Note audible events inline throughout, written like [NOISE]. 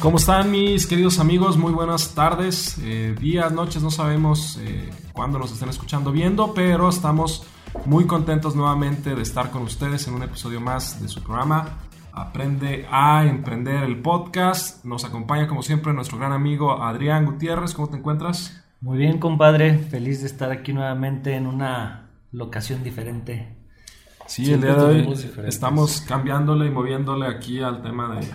¿Cómo están mis queridos amigos? Muy buenas tardes, eh, días, noches, no sabemos eh, cuándo nos estén escuchando, viendo, pero estamos muy contentos nuevamente de estar con ustedes en un episodio más de su programa Aprende a Emprender el podcast. Nos acompaña como siempre nuestro gran amigo Adrián Gutiérrez. ¿Cómo te encuentras? Muy bien, compadre. Feliz de estar aquí nuevamente en una locación diferente. Sí, el día de hoy estamos cambiándole y moviéndole aquí al tema de,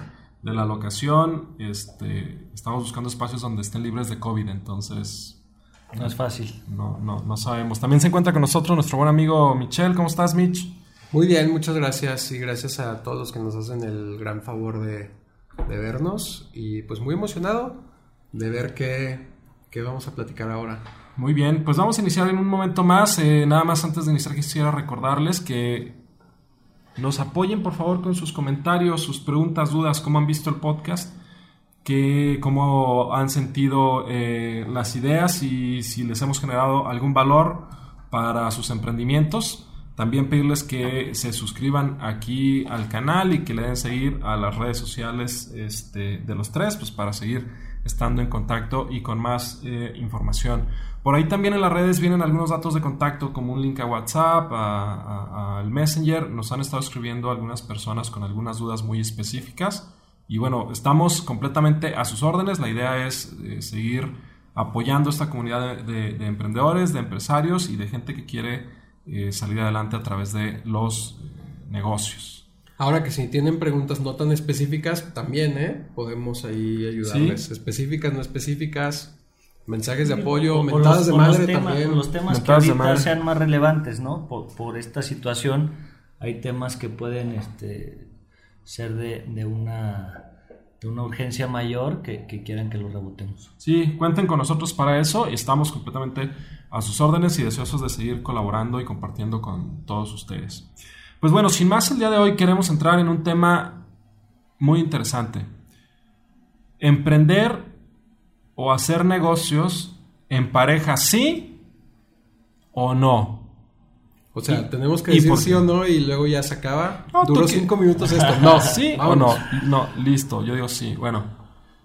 de, la locación. Este, estamos buscando espacios donde estén libres de COVID, entonces... No es fácil. No, no, no sabemos. También se encuentra con nosotros nuestro buen amigo Michelle. ¿Cómo estás, Mitch? Muy bien, muchas gracias y gracias a todos los que nos hacen el gran favor de, de vernos y pues muy emocionado de ver qué, qué, vamos a platicar ahora. Muy bien, pues vamos a iniciar en un momento más. Eh, nada más antes de iniciar quisiera recordarles que nos apoyen por favor con sus comentarios, sus preguntas, dudas, cómo han visto el podcast, que, cómo han sentido eh, las ideas y si les hemos generado algún valor para sus emprendimientos. También pedirles que se suscriban aquí al canal y que le den seguir a las redes sociales este, de los tres, pues para seguir estando en contacto y con más eh, información. Por ahí también en las redes vienen algunos datos de contacto como un link a WhatsApp, al Messenger. Nos han estado escribiendo algunas personas con algunas dudas muy específicas. Y bueno, estamos completamente a sus órdenes. La idea es eh, seguir apoyando esta comunidad de, de emprendedores, de empresarios y de gente que quiere eh, salir adelante a través de los eh, negocios. Ahora que si tienen preguntas no tan específicas, también ¿eh? podemos ahí ayudarles. Específicas, no específicas, mensajes de apoyo, mentadas de madre también. Los temas que ahorita sean más relevantes, ¿no? Por, esta situación, hay temas que pueden este, ser de, de una de una urgencia mayor que, que, quieran que lo rebotemos. Sí, cuenten con nosotros para eso y estamos completamente a sus órdenes y deseosos de seguir colaborando y compartiendo con todos ustedes. Pues bueno, sin más el día de hoy queremos entrar en un tema muy interesante. Emprender o hacer negocios en pareja, sí o no. O sea, tenemos que decir sí o no y luego ya se acaba. Duró cinco minutos esto. [LAUGHS] No, sí [LAUGHS] o no. No, listo. Yo digo sí. Bueno,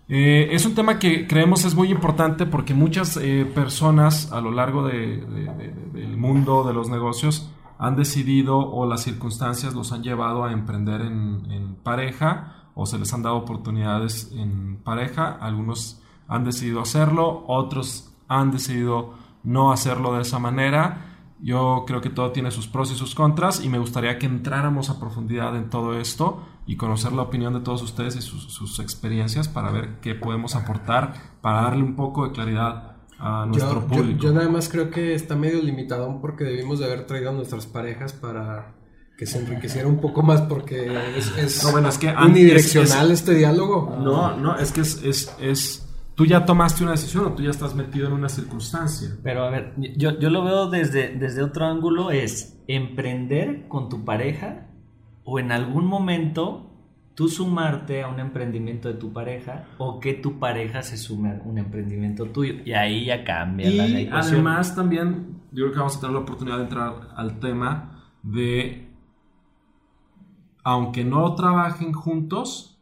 eh, es un tema que creemos es muy importante porque muchas eh, personas a lo largo del mundo de los negocios han decidido o las circunstancias los han llevado a emprender en, pareja o se les han dado oportunidades en pareja. Algunos han decidido hacerlo, otros han decidido no hacerlo de esa manera. Yo creo que todo tiene sus pros y sus contras y me gustaría que entráramos a profundidad en todo esto y conocer la opinión de todos ustedes y sus, experiencias para ver qué podemos aportar para darle un poco de claridad a nuestro público. Yo, nada más creo que está medio limitado porque debimos de haber traído a nuestras parejas para que se enriqueciera un poco más porque es, no, bueno, es que unidireccional este diálogo. No, no, es que es, es, es, tú ya tomaste una decisión o tú ya estás metido en una circunstancia. Pero a ver, yo, yo lo veo desde, desde otro ángulo, es emprender con tu pareja o en algún momento tú sumarte a un emprendimiento de tu pareja o que tu pareja se sume a un emprendimiento tuyo. Y ahí ya cambia y la, Además, también yo creo que vamos a tener la oportunidad de entrar al tema de, aunque no trabajen juntos,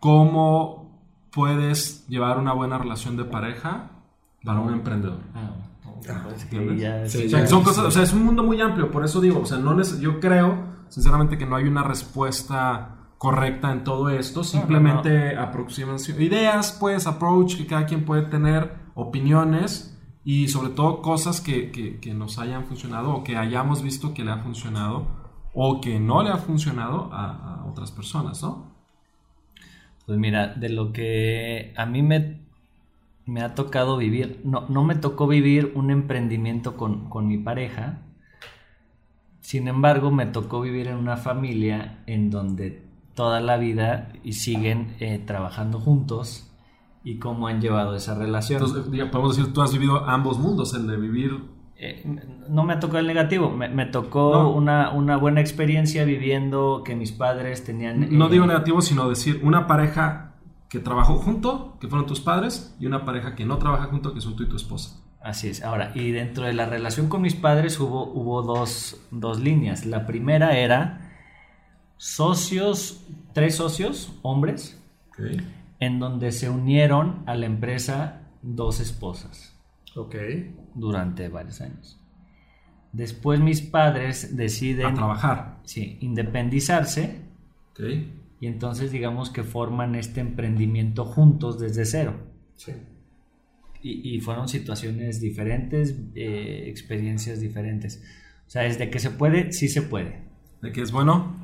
cómo puedes llevar una buena relación de pareja para un emprendedor. Ah, son cosas, o sea, es un mundo muy amplio, por eso digo, o sea, no yo creo sinceramente que no hay una respuesta correcta en todo esto, simplemente aproximación, ideas, pues, approach que cada quien puede tener, opiniones y sobre todo cosas que, que, nos hayan funcionado o que hayamos visto que le ha funcionado o que no le ha funcionado a, otras personas, ¿no? Pues mira, de lo que a mí me, me ha tocado vivir, no, no me tocó vivir un emprendimiento con, con mi pareja, sin embargo, me tocó vivir en una familia en donde toda la vida y siguen eh, trabajando juntos y cómo han llevado esa relación. Entonces, podemos decir, tú has vivido ambos mundos, el de vivir... Eh, no me tocó el negativo, me, tocó una, una, buena experiencia viviendo que mis padres tenían... No digo negativo, sino decir una pareja que trabajó junto, que fueron tus padres, y una pareja que no trabaja junto, que son tú y tu esposa. Así es. Ahora, y dentro de la relación con mis padres hubo, hubo dos, dos líneas. La primera era socios, tres socios, hombres, en donde se unieron a la empresa dos esposas. Ok. Durante varios años. Después mis padres deciden... A trabajar. Sí, independizarse. Ok. Y entonces digamos que forman este emprendimiento juntos desde cero. Sí. Y, y fueron situaciones diferentes, eh, experiencias diferentes. O sea, desde que se puede, sí se puede. ¿De qué es bueno?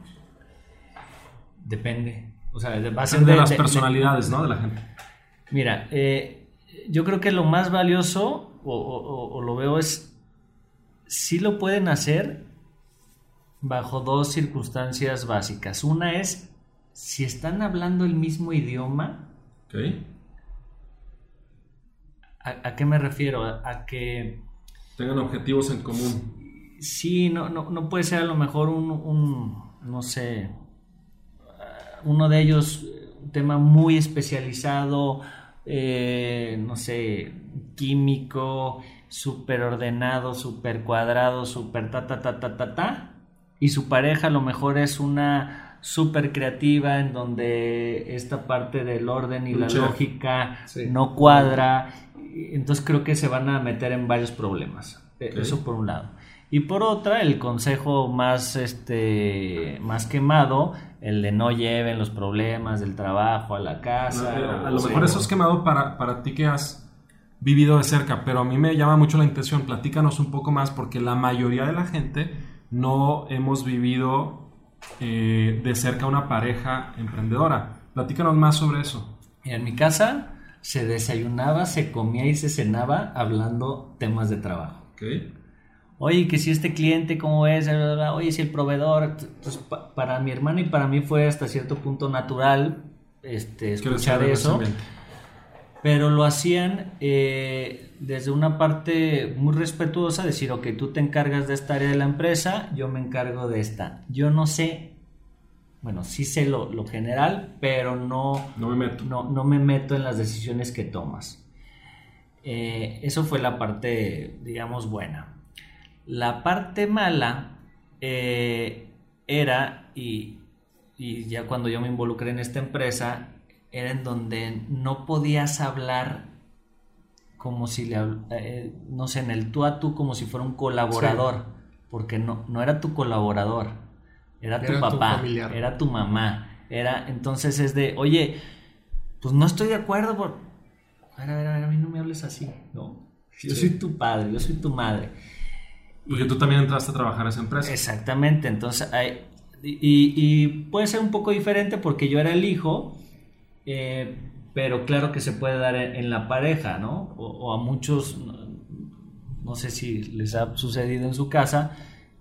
Depende. O sea, va a ser de de- las de- personalidades, ¿no? De la gente. Mira, eh, yo creo que lo más valioso, o, o- o lo veo, es si lo pueden hacer bajo dos circunstancias básicas. Una es si están hablando el mismo idioma. Ok. ¿A, a qué me refiero? A, a que Tengan objetivos en común. sí, no, no, no puede ser a lo mejor un, un, no sé, ah, uno de ellos, eh, un tema muy especializado, eh, no sé, químico, súper ordenado, súper cuadrado, súper ta, ta, ta, ta, ta, ta, y su pareja a lo mejor es una súper creativa en donde esta parte del orden y la lógica Sí. no cuadra, entonces creo que se van a meter en varios problemas. Eh. Eso por un lado. Y por otra, el consejo más, este, más quemado, el de no lleven los problemas del trabajo a la casa. A lo sí. mejor eso es quemado para, para ti que has vivido de cerca, pero a mí me llama mucho la intención. Platícanos un poco más porque la mayoría de la gente no hemos vivido eh, de cerca una pareja emprendedora. Platícanos más sobre eso. Y en mi casa se desayunaba, se comía y se cenaba hablando temas de trabajo. ¿Ok? Oye, que si este cliente, ¿cómo es? Oye, si el proveedor. Entonces, pa- para mi hermano y para mí fue hasta cierto punto natural este, escuchar eso. pero lo hacían eh, desde una parte muy respetuosa, decir, ok, tú te encargas de esta área de la empresa, yo me encargo de esta. Yo no sé, bueno, sí sé lo, lo general, pero no, No me meto. no, no me meto en las decisiones que tomas. Eh, eso fue la parte, digamos, buena. La parte mala eh, era, y, y ya cuando yo me involucré en esta empresa, era en donde no podías hablar como si le, habl- eh, no sé, en el tú a tú, como si fuera un colaborador, porque no, no era tu colaborador, era tu Era tu papá, era tu mamá, era, entonces es de, oye, pues no estoy de acuerdo, por... a ver, a ver, a ver, a mí no me hables así, ¿no? Yo Sí. soy tu padre, yo soy tu madre. Porque tú también entraste a trabajar a esa empresa. Exactamente, entonces hay, y, y puede ser un poco diferente porque yo era el hijo, eh, pero claro que se puede dar en, en la pareja, ¿no? O, o a muchos, no, no sé si les ha sucedido en su casa,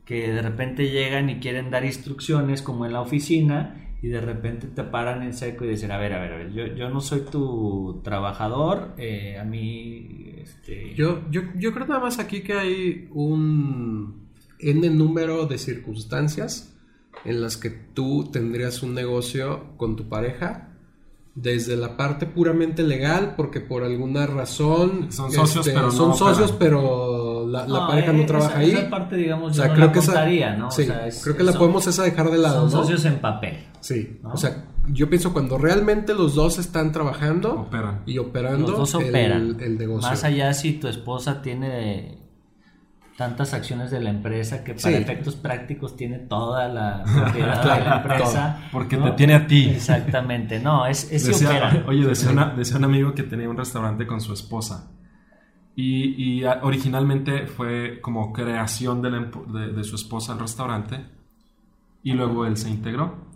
que de repente llegan y quieren dar instrucciones como en la oficina y de repente te paran en seco y dicen, a ver, a ver, a ver, yo, yo no soy tu trabajador, eh, a mí... Este, Yo, yo, yo creo nada más aquí que hay un N número de circunstancias en las que tú tendrías un negocio con tu pareja. Desde la parte puramente legal, porque por alguna razón este, Son socios, pero no son operan. socios, pero la, la pareja no trabaja esa, ahí. Esa parte, digamos, O sea, yo no creo la que esa- contaría, ¿no? O sí, sea, es- creo que la son- podemos esa dejar de lado, Son ¿no? socios en papel. Sí, ¿no? o sea, yo pienso cuando realmente los dos están trabajando Operan. y operando Los dos el- operan. el, negocio. Más allá si tu esposa tiene tantas acciones de la empresa que para Sí. efectos prácticos tiene toda la [LAUGHS] propiedad de la empresa. Porque ¿no? te tiene a ti. Exactamente, no, es, es si Decía- operan. [LAUGHS] oye, decía, una- decía un amigo que tenía un restaurante con su esposa. Y, y, originalmente fue como creación de, la emp- de- de su esposa el restaurante. Y luego él se integró.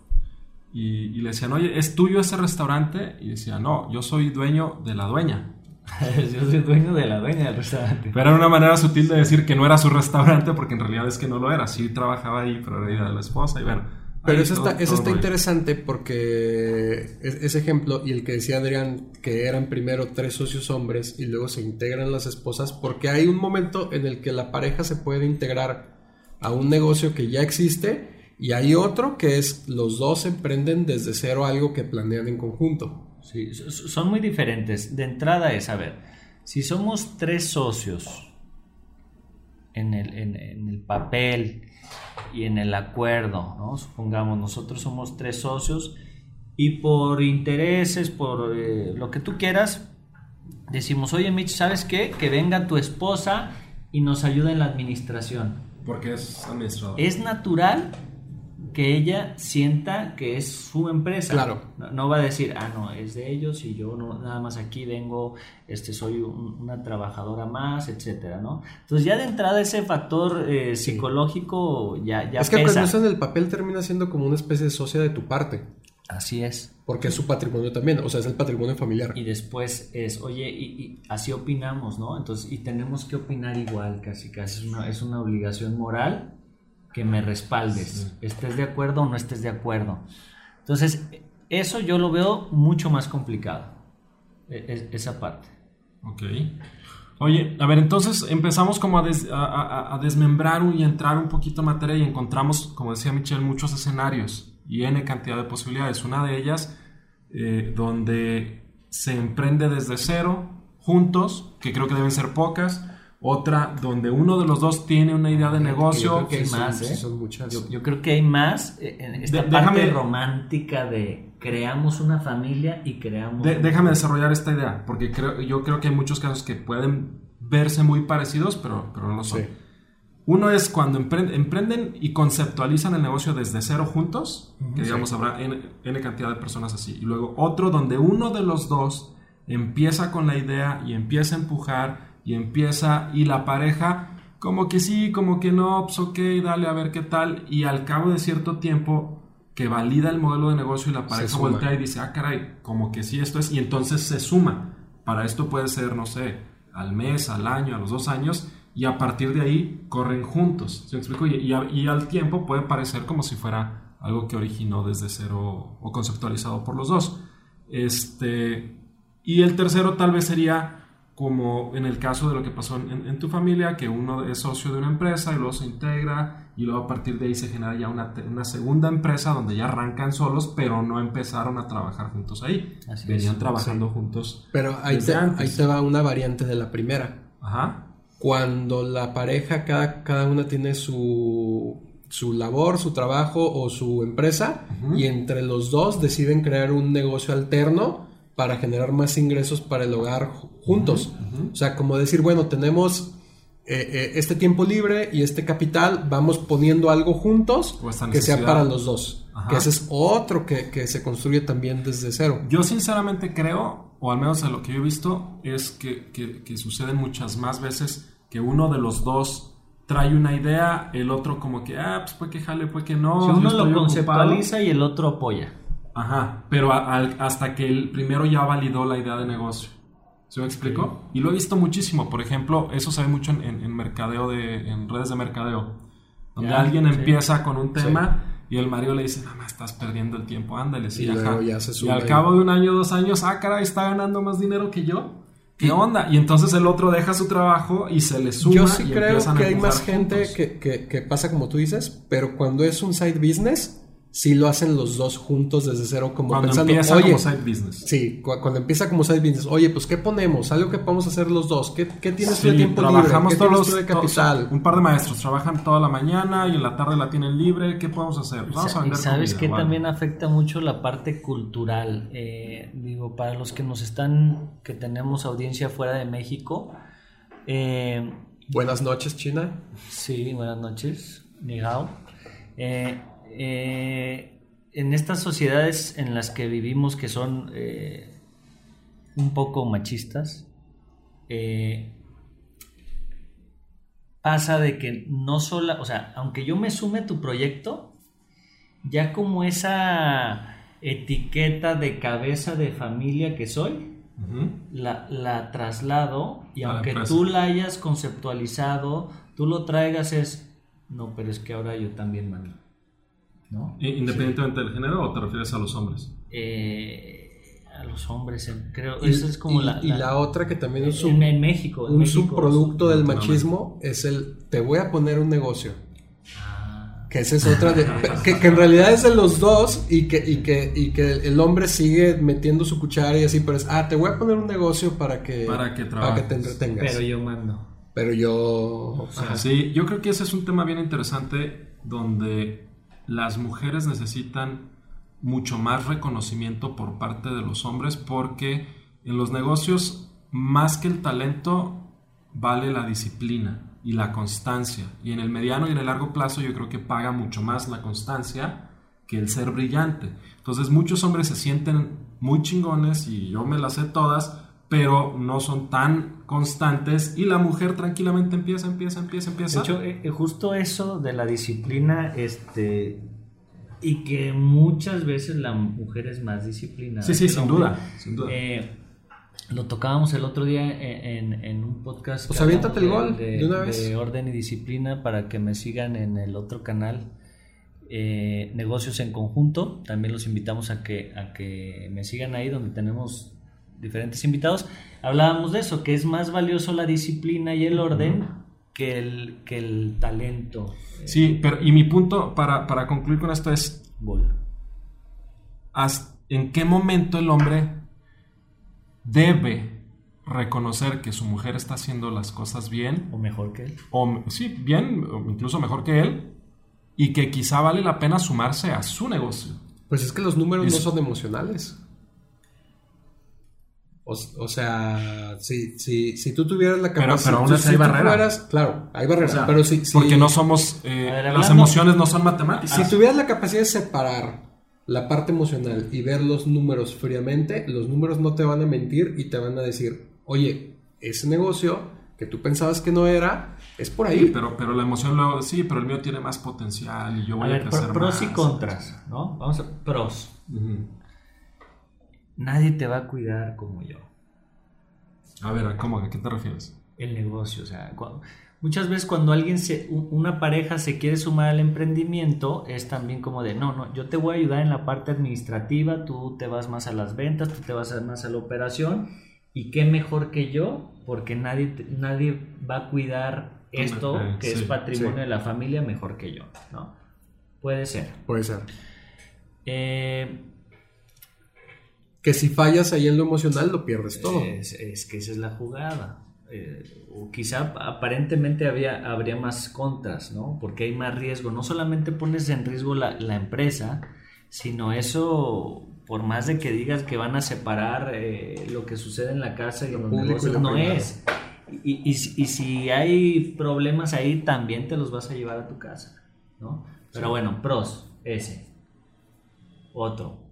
Y, y le decían, oye, ¿es tuyo ese restaurante? Y decía, no, yo soy dueño de la dueña. [LAUGHS] Yo soy dueño de la dueña del restaurante. Pero era una manera sutil de decir que no era su restaurante, porque en realidad es que no lo era. Sí trabajaba ahí, pero era de la esposa. Y bueno. Pero eso todo- está, eso está interesante porque es- ese ejemplo y el que decía Adrián que eran primero tres socios hombres y luego se integran las esposas, porque hay un momento en el que la pareja se puede integrar a un negocio que ya existe y hay otro que es los dos emprenden desde cero algo que planean en conjunto. Sí, so- so- son muy diferentes. De entrada es, a ver, si somos tres socios en el, en- en el papel y en el acuerdo, ¿no? Supongamos, nosotros somos tres socios y por intereses, por eh, lo que tú quieras, decimos, oye Mitch, ¿sabes qué? Que venga tu esposa y nos ayude en la administración. Porque es administrador. Es natural que ella sienta que es su empresa. Claro. No, no va a decir, ah, no, es de ellos y yo no, nada más aquí vengo, este, soy un- una trabajadora más, etcétera, ¿no? Entonces ya de entrada ese factor eh, psicológico ya, ya es que pesa. cuando en el papel termina siendo como una especie de socia de tu parte. Así es. Porque es su patrimonio también, o sea, es el patrimonio familiar. Y después es, oye, y, y así opinamos, ¿no? Entonces, y tenemos que opinar igual, casi, casi. Es una, es una obligación moral que me respaldes, estés de acuerdo o no estés de acuerdo. Entonces, eso yo lo veo mucho más complicado, e- es- esa parte. Ok. Oye, a ver, entonces empezamos como a, des- a- a- a desmembrar y entrar un poquito en materia y encontramos, como decía Michelle, muchos escenarios y N cantidad de posibilidades. Una de ellas, eh, donde se emprende desde cero, juntos, que creo que deben ser pocas. Otra, donde uno de los dos tiene una idea de Yo negocio. creo que hay sí son- más, sí ¿eh? son muchas. Yo, yo creo que hay más eh, en esta De- parte déjame- romántica de creamos una familia y creamos... De- déjame desarrollar esta idea, porque creo, yo creo que hay muchos casos que pueden verse muy parecidos, pero, pero no lo son. Sí. Uno es cuando emprend- emprenden y conceptualizan el negocio desde cero juntos, que digamos habrá N, N cantidad de personas así. Y luego otro donde uno de los dos empieza con la idea y empieza a empujar y empieza y la pareja como que sí, como que no, pues ok, dale a ver qué tal. Y al cabo de cierto tiempo que valida el modelo de negocio y la pareja voltea y dice, ah, caray, como que sí esto es, y entonces se suma. Para esto puede ser, no sé, al mes, al año, a los dos años, y a partir de ahí corren juntos. ¿Sí me explico? Y, y a- y al tiempo puede parecer como si fuera algo que originó desde cero o conceptualizado por los dos. Este, y el tercero tal vez sería como en el caso de lo que pasó en, en- en tu familia, que uno es socio de una empresa y luego se integra y luego a partir de ahí se genera ya una, segunda empresa donde ya arrancan solos, pero no empezaron a trabajar juntos ahí. Así Venían es, trabajando juntos. Pero ahí desde te, antes. ahí te va una variante de la primera. Ajá. Cuando la pareja, cada, cada una tiene su, su labor, su trabajo o su empresa, y entre los dos deciden crear un negocio alterno para generar más ingresos para el hogar ju- juntos. O sea, como decir, bueno, tenemos eh, eh, este tiempo libre y este capital, vamos poniendo algo juntos que sea para los dos. Ajá. Que ese es otro que, que se construye también desde cero. Yo sinceramente creo, o al menos de lo que yo he visto, es que, que, que suceden muchas más veces que uno de los dos trae una idea, el otro como que, ah, pues puede que jale, puede que no. si uno lo ocupado. conceptualiza y el otro apoya. Ajá, pero a- al- hasta que el primero ya validó la idea de negocio. ¿Se me explico? Y lo he visto muchísimo. Por ejemplo, eso se ve mucho en, en- en mercadeo, de, en redes de mercadeo. Donde Ya, alguien sí. empieza con un tema y el marido le dice, mamá, estás perdiendo el tiempo, ándale, sí, Y ajá. ya se y sube al ahí. cabo de un año, dos años, ah, caray, está ganando más dinero que yo. ¿Qué onda? Y entonces el otro deja su trabajo y se le suma. Yo sí y creo a que hay más gente que, que- que pasa como tú dices, pero cuando es un side business, sí lo hacen los dos juntos desde cero, como Cuando pensando, empieza oye, como side business. sí, cu- cuando empieza como side business, oye, pues ¿qué ponemos? Algo que podemos hacer los dos. ¿Qué, qué tienes tú de Sí, tiempo libre? trabajamos ¿Qué todos tienes los tú de todos- capital? un par de maestros trabajan toda la mañana y en la tarde la tienen libre. ¿Qué podemos hacer? Vamos a y vender sabes comida, que algo. también afecta mucho la parte cultural. Eh, digo, para los que nos están, que tenemos audiencia fuera de México, eh, Buenas noches, China. Sí, buenas noches. Ni hao. Eh, eh, en estas sociedades en las que vivimos que son eh, un poco machistas, eh, pasa de que no solo, o sea, aunque yo me sume a tu proyecto, ya como esa etiqueta de cabeza de familia que soy, la, la traslado y A la aunque tú la hayas conceptualizado, tú lo traigas es, no, pero es que ahora yo también mando, ¿no? Independientemente del género, ¿o te refieres a los hombres? Eh, a los hombres, en- creo, Y, esa es como y- la, y la otra que también es un, en México, en un México, subproducto del machismo es el te voy a poner un negocio. Ah, Que esa es otra de, [LAUGHS] que, que en realidad es de los dos y que, y que, y que el hombre sigue metiendo su cuchara y así, pero es, ah, te voy a poner un negocio para que, Para que para que te entretengas. pero yo mando. Pero yo... ajá. Sí, yo creo que ese es un tema bien interesante donde las mujeres necesitan mucho más reconocimiento por parte de los hombres porque en los negocios más que el talento vale la disciplina y la constancia. Y en el mediano y en el largo plazo yo creo que paga mucho más la constancia que el ser brillante. Entonces muchos hombres se sienten muy chingones y yo me las sé todas, pero no son tan constantes y la mujer tranquilamente empieza, empieza, empieza, empieza. De hecho, eh, eh, justo eso de la disciplina, este, y que muchas veces la mujer es más disciplinada. Sí, sí, sin duda, sin duda. Eh, lo tocábamos el otro día en, un podcast. Pues aviéntate el gol de, una vez. De orden y disciplina para que me sigan en el otro canal. negocios en conjunto. También los invitamos a que, a que me sigan ahí donde tenemos diferentes invitados, hablábamos de eso, que es más valioso la disciplina y el orden que, el, que el talento. Sí, pero y mi punto para, concluir con esto es... ¿En qué momento el hombre debe reconocer que su mujer está haciendo las cosas bien? O mejor que él. O, sí, bien, o incluso mejor que él. Y que quizá vale la pena sumarse a su negocio. Pues es que los números no son emocionales. O, sea, si, si, si, tú tuvieras la capacidad... Pero, aún así hay barreras. Claro, hay barreras. pero si, porque no somos... Eh, las emociones no son matemáticas. Si tuvieras la capacidad de separar la parte emocional y ver los números fríamente, los números no te van a mentir y te van a decir, oye, ese negocio que tú pensabas que no era, es por ahí. pero, pero la emoción luego, sí, pero el mío tiene más potencial y yo voy a, a ver, pros y contras, ¿no? Vamos a pros nadie te va a cuidar como yo. A ver, ¿cómo? ¿A qué te refieres? El negocio, o sea, muchas veces cuando alguien se, una pareja se quiere sumar al emprendimiento, es también como de, no, no, yo te voy a ayudar en la parte administrativa, tú te vas más a las ventas, tú te vas más a la operación, y qué mejor que yo, porque nadie, nadie va a cuidar esto, que es patrimonio de la familia, mejor que yo, ¿no? Puede ser. Puede ser. Eh, que si fallas ahí en lo emocional lo pierdes todo. Es, que esa es la jugada. Eh, o quizá aparentemente había, habría más contras, ¿no? Porque hay más riesgo. No solamente pones en riesgo la, empresa, sino eso, por más de que digas que van a separar eh, lo que sucede en la casa y en los negocios, no es. Y, y, si hay problemas ahí, también te los vas a llevar a tu casa, ¿no? Pero bueno, pros, ese. Otro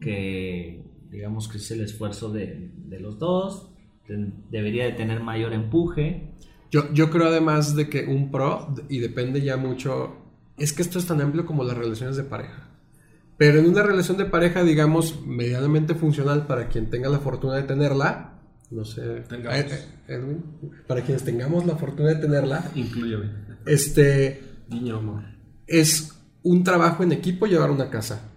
que digamos que es el esfuerzo de, los dos, debería de tener mayor empuje. Yo, yo creo además de que un pro, y depende ya mucho, es que esto es tan amplio como las relaciones de pareja. Pero en una relación de pareja, digamos, medianamente funcional para quien tenga la fortuna de tenerla, no sé, eh, eh, para quienes tengamos la fortuna de tenerla, incluyeme. Este, niño amor. Es un trabajo en equipo llevar una casa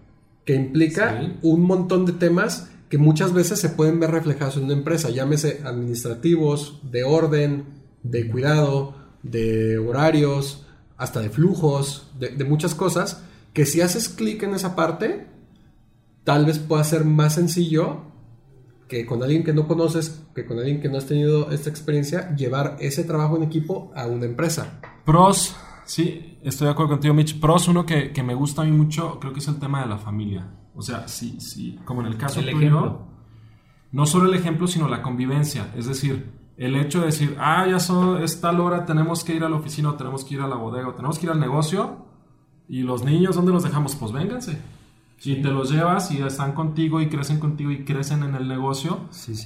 que implica un montón de temas que muchas veces se pueden ver reflejados en una empresa, llámese administrativos, de orden, de cuidado, de horarios, hasta de flujos, de, muchas cosas, que si haces clic en esa parte, tal vez pueda ser más sencillo que con alguien que no conoces, que con alguien que no has tenido esta experiencia, llevar ese trabajo en equipo a una empresa. Pros, Sí, estoy de acuerdo contigo, Mitch. Pros, uno que, me gusta a mí mucho, creo que es el tema de la familia. O sea, sí, sí, como en el caso el tuyo, no solo el ejemplo, sino la convivencia. Es decir, el hecho de decir, ah, ya son, es tal hora, tenemos que ir a la oficina, o tenemos que ir a la bodega, o tenemos que ir al negocio, y los niños, ¿dónde los dejamos? Pues vénganse. Si te los llevas y están contigo y crecen contigo y crecen en el negocio,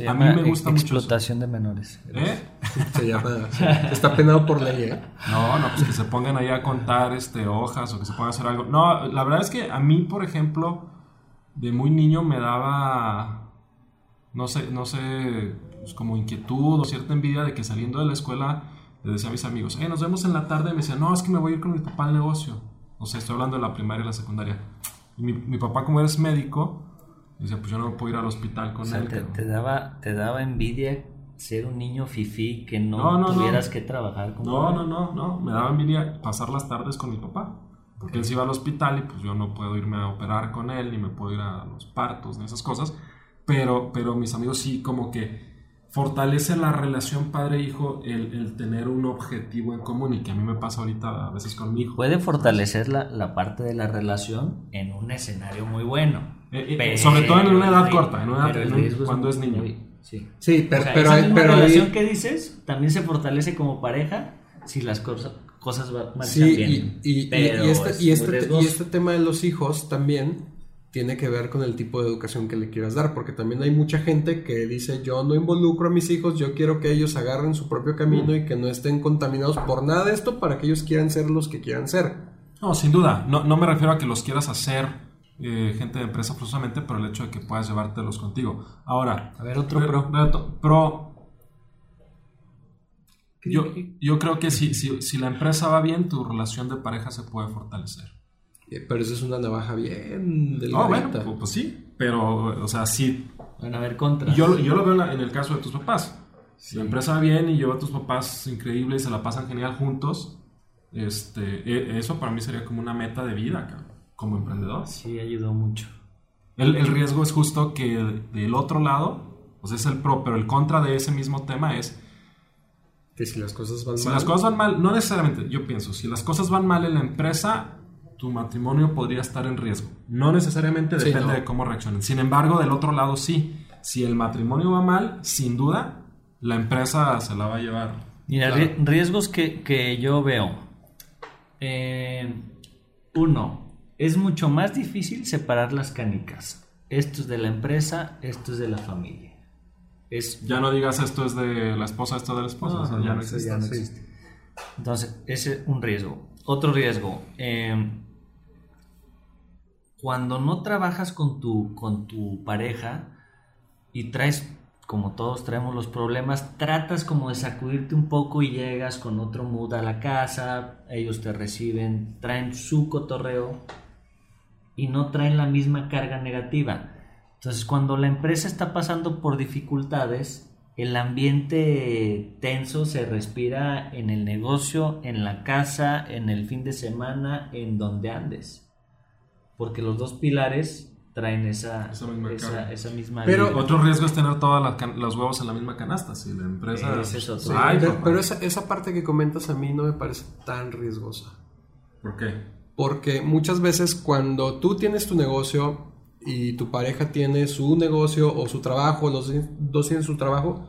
a mí me gusta mucho. Explotación de menores. ¿Eh? Se llama. está penado por ley, ¿eh? No, no, pues que se pongan ahí a contar este, hojas o que se pongan a hacer algo. No, la verdad es que a mí, por ejemplo, de muy niño me daba. No sé, no sé, pues como inquietud o cierta envidia de que saliendo de la escuela le decía a mis amigos, eh, nos vemos en la tarde. Y me decía, no, es que me voy a ir con mi papá al negocio. O sea, estoy hablando de la primaria y la secundaria mi, mi, papá, como eres médico, dice, pues yo no puedo ir al hospital con él. Te, daba, te daba envidia ser un niño fifí que no, tuvieras que trabajar con No, no, no, no. Me daba envidia pasar las tardes con mi papá. Porque él se iba al hospital y pues yo no puedo irme a operar con él, ni me puedo ir a los partos, ni esas cosas. Pero, pero mis amigos sí como que fortalece la relación padre-hijo el, el tener un objetivo en común y que a mí me pasa ahorita a veces con mi hijo. Puede fortalecer la, la parte de la relación en un escenario muy bueno. Eh, eh, Pero- sobre todo en una edad corta, en una- pero el en un- riesgo cuando es niño. muy- sí. Sí, pero, O sea, pero, esa misma pero ahí- relación que dices también se fortalece como pareja si las cosas, cosas marchan Sí, bien. y, y- Pero y este, es y, este, riesgoso. y este tema de los hijos también tiene que ver con el tipo de educación que le quieras dar, porque también hay mucha gente que dice yo no involucro a mis hijos, yo quiero que ellos agarren su propio camino y que no estén contaminados por nada de esto para que ellos quieran ser los que quieran ser. No, sin duda. No, no me refiero a que los quieras hacer eh, gente de empresa forzosamente, pero el hecho de que puedas llevártelos contigo. Ahora, A ver, otro Re- pro. Yo, yo creo que si, si, si la empresa va bien, tu relación de pareja se puede fortalecer. Eh, Pero eso es una navaja bien delgadita. bueno, pues, pues sí, pero, o sea, sí. Van a ver contra. Y yo, yo lo veo en, el caso de tus papás. Si la empresa va bien y lleva a tus papás increíbles y se la pasan genial juntos, este, e- eso para mí sería como una meta de vida, cabrón, como emprendedor. Sí, ayudó mucho. El, el riesgo es justo que del otro lado, o sea, es el pro, pero el contra de ese mismo tema es Que si las cosas van Si mal. las cosas van mal, no necesariamente, yo pienso, si las cosas van mal en la empresa, tu matrimonio podría estar en riesgo. No necesariamente Sí, depende no. de cómo reaccionen. Sin embargo, del otro lado sí. Si el matrimonio va mal, sin duda, la empresa se la va a llevar. Mira, Claro. riesgos que, que yo veo. Eh, uno, es mucho más difícil separar las canicas. Esto es de la empresa, esto es de la familia. Es, Ya no digas esto es de la esposa, esto es de la esposa. No, o sea, no, ya no existe. ya no existe. Entonces, ese es un riesgo. Otro riesgo. eh, cuando no trabajas con tu, con tu pareja y traes, como todos traemos los problemas, tratas como de sacudirte un poco y llegas con otro mood a la casa, ellos te reciben, traen su cotorreo y no traen la misma carga negativa. Entonces, cuando la empresa está pasando por dificultades, el ambiente tenso se respira en el negocio, en la casa, en el fin de semana, en donde andes. Porque los dos pilares traen esa, Esa misma esa, carga. esa misma Pero- vibra. Otro riesgo es tener todos los huevos en la misma canasta. Si la empresa. Es. Sí, Ay, pero, pero esa, esa parte que comentas a mí no me parece tan riesgosa. ¿Por qué? Porque muchas veces cuando tú tienes tu negocio y tu pareja tiene su negocio o su trabajo, los dos tienen su trabajo,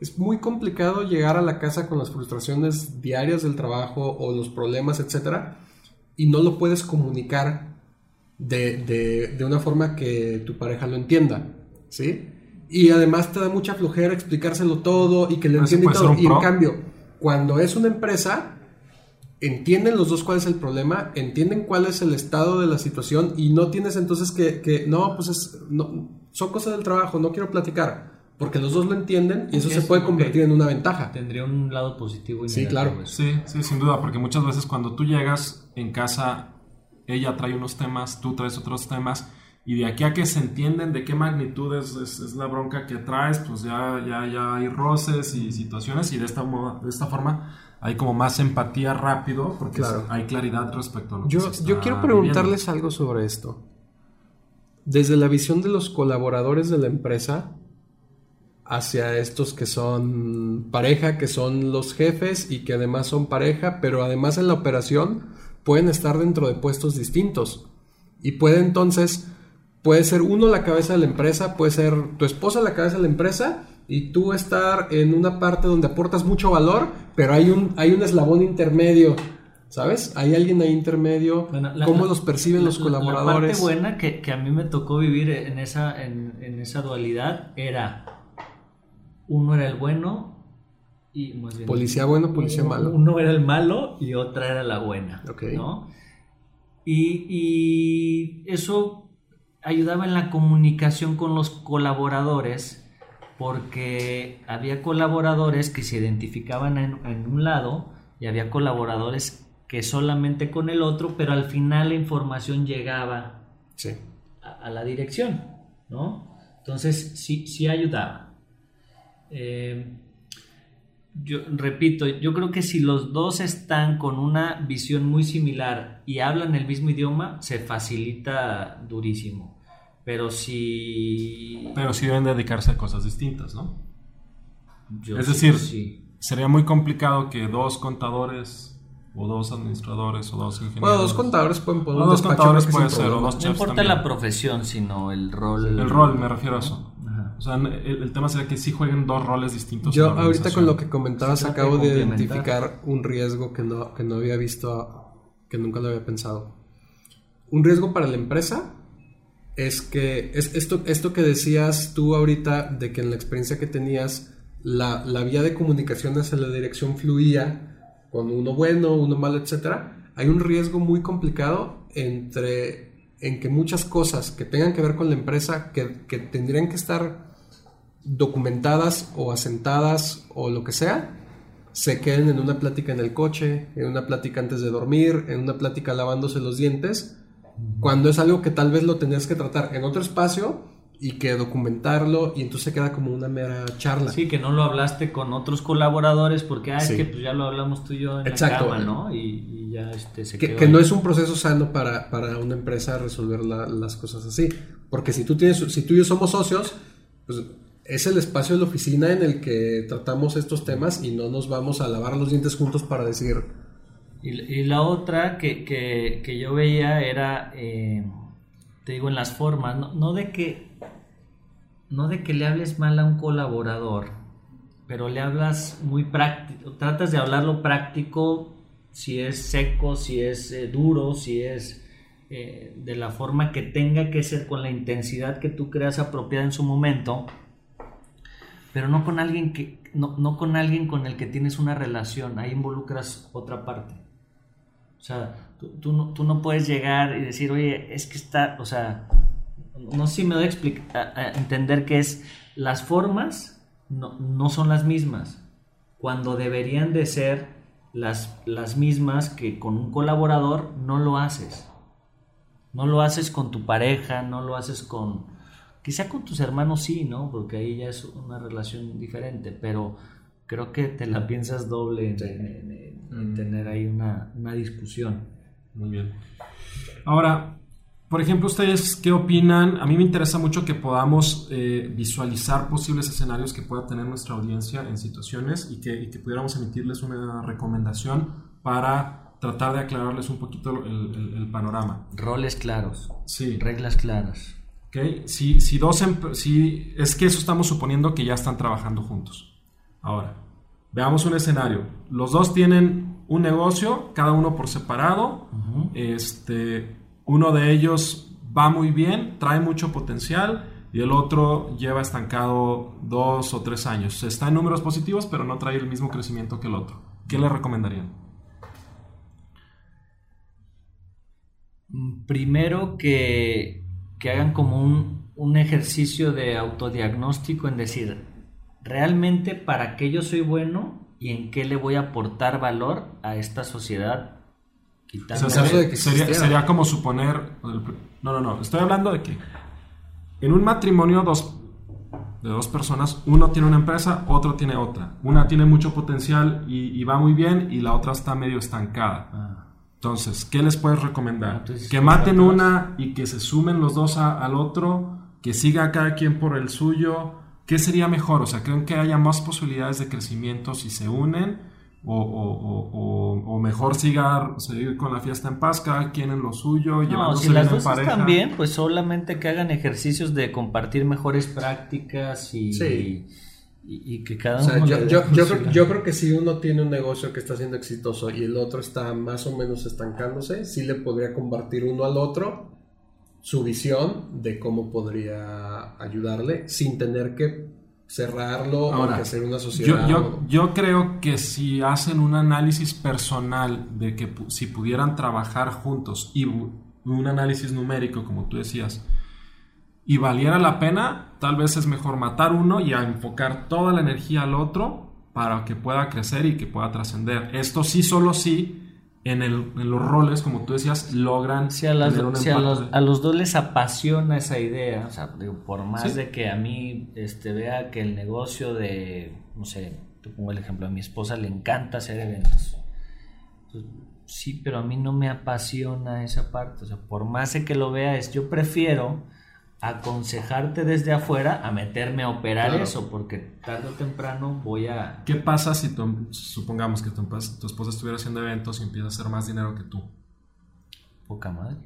es muy complicado llegar a la casa con las frustraciones diarias del trabajo o los problemas, etcétera, y no lo puedes comunicar de, de- de una forma que tu pareja lo entienda, ¿sí? Y además te da mucha flojera explicárselo todo y que eso entienda todo. Y en cambio, cuando es una empresa, entienden los dos cuál es el problema, entienden cuál es el estado de la situación y no tienes entonces que, que no, pues es, no, son cosas del trabajo, no quiero platicar, porque los dos lo entienden y eso se puede convertir en una ventaja. Tendría un lado positivo y Sí, claro. eso. Sí, sí, sin duda, porque muchas veces cuando tú llegas en casa, ella trae unos temas, tú traes otros temas, y de aquí a que se entienden de qué magnitud es, es- es la bronca que traes, pues ya, ya, ya hay roces y situaciones, y de esta, de esta forma hay como más empatía rápido, porque Claro. hay claridad respecto a lo que Yo, se está yo quiero viviendo. preguntarles algo sobre esto. Desde la visión de los colaboradores de la empresa hacia estos que son pareja, que son los jefes y que además son pareja, pero además en la operación pueden estar dentro de puestos distintos. Y puede entonces, puede ser uno la cabeza de la empresa, puede ser tu esposa la cabeza de la empresa y tú estar en una parte donde aportas mucho valor, pero hay un, hay un eslabón intermedio. ¿Sabes? Hay alguien ahí intermedio. Bueno, la- ¿Cómo la- los perciben la- los la- colaboradores? La parte buena que, que a mí me tocó vivir en esa, en, en esa dualidad era uno era el bueno y más bien Policía bueno, policía uno- malo. Uno era el malo y otra era la buena. Ok. ¿no? Y, y eso ayudaba en la comunicación con los colaboradores porque había colaboradores que se identificaban en, en un lado y había colaboradores que solamente con el otro, pero al final la información llegaba Sí. a, a la dirección, ¿no? Entonces sí, sí ayudaba. Eh, yo repito, yo creo que si los dos están con una visión muy similar y hablan el mismo idioma, se facilita durísimo. Pero si... Pero sí deben dedicarse a cosas distintas, ¿no? Yo es sí- decir, sí. sería muy complicado que dos contadores o dos administradores o dos ingenieros. Bueno, dos contadores pueden poner O dos contadores puede ser, o dos No importa también. la profesión, sino el rol. El rol, me refiero a eso. Ajá. O sea, el, el tema sería que sí jueguen dos roles distintos. Yo en la ahorita con lo que comentabas acabo de identificar un riesgo que no, que no había visto, que nunca lo había pensado. Un riesgo para la empresa es que es esto, esto que decías tú ahorita de que en la experiencia que tenías la, la vía de comunicación hacia la dirección fluía con uno bueno, uno malo, etcétera. Hay un riesgo muy complicado entre en que muchas cosas que tengan que ver con la empresa que, que tendrían que estar documentadas o asentadas o lo que sea, se queden en una plática en el coche, en una plática antes de dormir, en una plática lavándose los dientes, cuando es algo que tal vez lo tenías que tratar en otro espacio y que documentarlo y entonces queda como una mera charla. Sí, que no lo hablaste con otros colaboradores porque ah, es Sí. que pues, ya lo hablamos tú y yo en Exacto. la cama, ¿no? Y, y ya este, se Que, quedó que no es un proceso sano para, para una empresa resolver la- las cosas así. Porque si tú, tienes, si tú y yo somos socios, pues es el espacio de la oficina en el que tratamos estos temas y no nos vamos a lavar los dientes juntos para decir, Y, la otra que, que- que yo veía era, eh, te digo, en las formas, no, no de que no de que le hables mal a un colaborador, pero le hablas muy práctico, tratas de hablarlo práctico, si es seco, si es eh, duro, si es eh, de la forma que tenga que ser, con la intensidad que tú creas apropiada en su momento, pero no con alguien que no, no con alguien con el que tienes una relación, ahí involucras otra parte. O sea, tú, tú no, tú no puedes llegar y decir, oye, es que está, o sea, no sé si me doy a, explic- a- a entender que es, las formas no, no son las mismas, cuando deberían de ser las, las mismas que con un colaborador no lo haces. No lo haces con tu pareja, no lo haces con... Quizá con tus hermanos sí, ¿no? Porque ahí ya es una relación diferente, pero creo que te la piensas doble en, en- en tener ahí una, una discusión. Muy bien. Ahora, por ejemplo, ¿ustedes qué opinan? A mí me interesa mucho que podamos eh, visualizar posibles escenarios que pueda tener nuestra audiencia en situaciones y que, y que pudiéramos emitirles una recomendación para tratar de aclararles un poquito el, el- el panorama. Roles claros, Sí. reglas claras. ¿ok? Si, si dos em- si, es que eso estamos suponiendo que ya están trabajando juntos. Ahora, veamos un escenario. Los dos tienen un negocio, cada uno por separado. Este, uno de ellos va muy bien, trae mucho potencial y el otro lleva estancado dos o tres años. Está en números positivos, pero no trae el mismo crecimiento que el otro. ¿Qué le recomendarían? Mm, Primero que, que hagan como un, un ejercicio de autodiagnóstico en decir, realmente para qué yo soy bueno y en qué le voy a aportar valor a esta sociedad. O sea, sería, de que sería- sería como suponer. No, no, no. Estoy hablando de que en un matrimonio dos, de dos personas, uno tiene una empresa, otro tiene otra. Una tiene mucho potencial y, y va muy bien, y la otra está medio estancada. Ah, Entonces, ¿qué les puedes recomendar? Entonces, que ¿qué maten una y que se sumen los dos a- al otro, que siga cada quien por el suyo. ¿Qué sería mejor? O sea, ¿creen que haya más posibilidades de crecimiento si se unen? O, o- o- o- o mejor siga, seguir con la fiesta en paz, cada quien en lo suyo, No, si las dos pareja. están bien, pues solamente que hagan ejercicios de compartir mejores prácticas y, Sí. y, y que cada O sea, uno yo, yo, yo, creo, yo creo que si uno tiene un negocio que está siendo exitoso y el otro está más o menos estancándose, sí le podría compartir uno al otro su visión de cómo podría ayudarle sin tener que cerrarlo o que hacer una sociedad. yo, yo creo que si hacen un análisis personal de que si pudieran trabajar juntos y un análisis numérico, como tú decías, y valiera la pena, tal vez es mejor matar uno y a enfocar toda la energía al otro para que pueda crecer y que pueda trascender. Esto sí, solo sí, en, el- en los roles, como tú decías, logran Si a, las- tener un si a los, a los dos les apasiona esa idea, o sea, digo, por más Sí. de que a mí este, vea que el negocio de, no sé, te pongo el ejemplo, a mi esposa le encanta hacer eventos. Pues, sí, pero a mí no me apasiona esa parte, o sea, por más de que lo vea, es yo prefiero aconsejarte desde afuera a meterme a operar eso, porque tarde o temprano voy a... ¿Qué pasa si tu, supongamos que tu, tu esposa estuviera haciendo eventos y empieza a hacer más dinero que tú? Poca madre.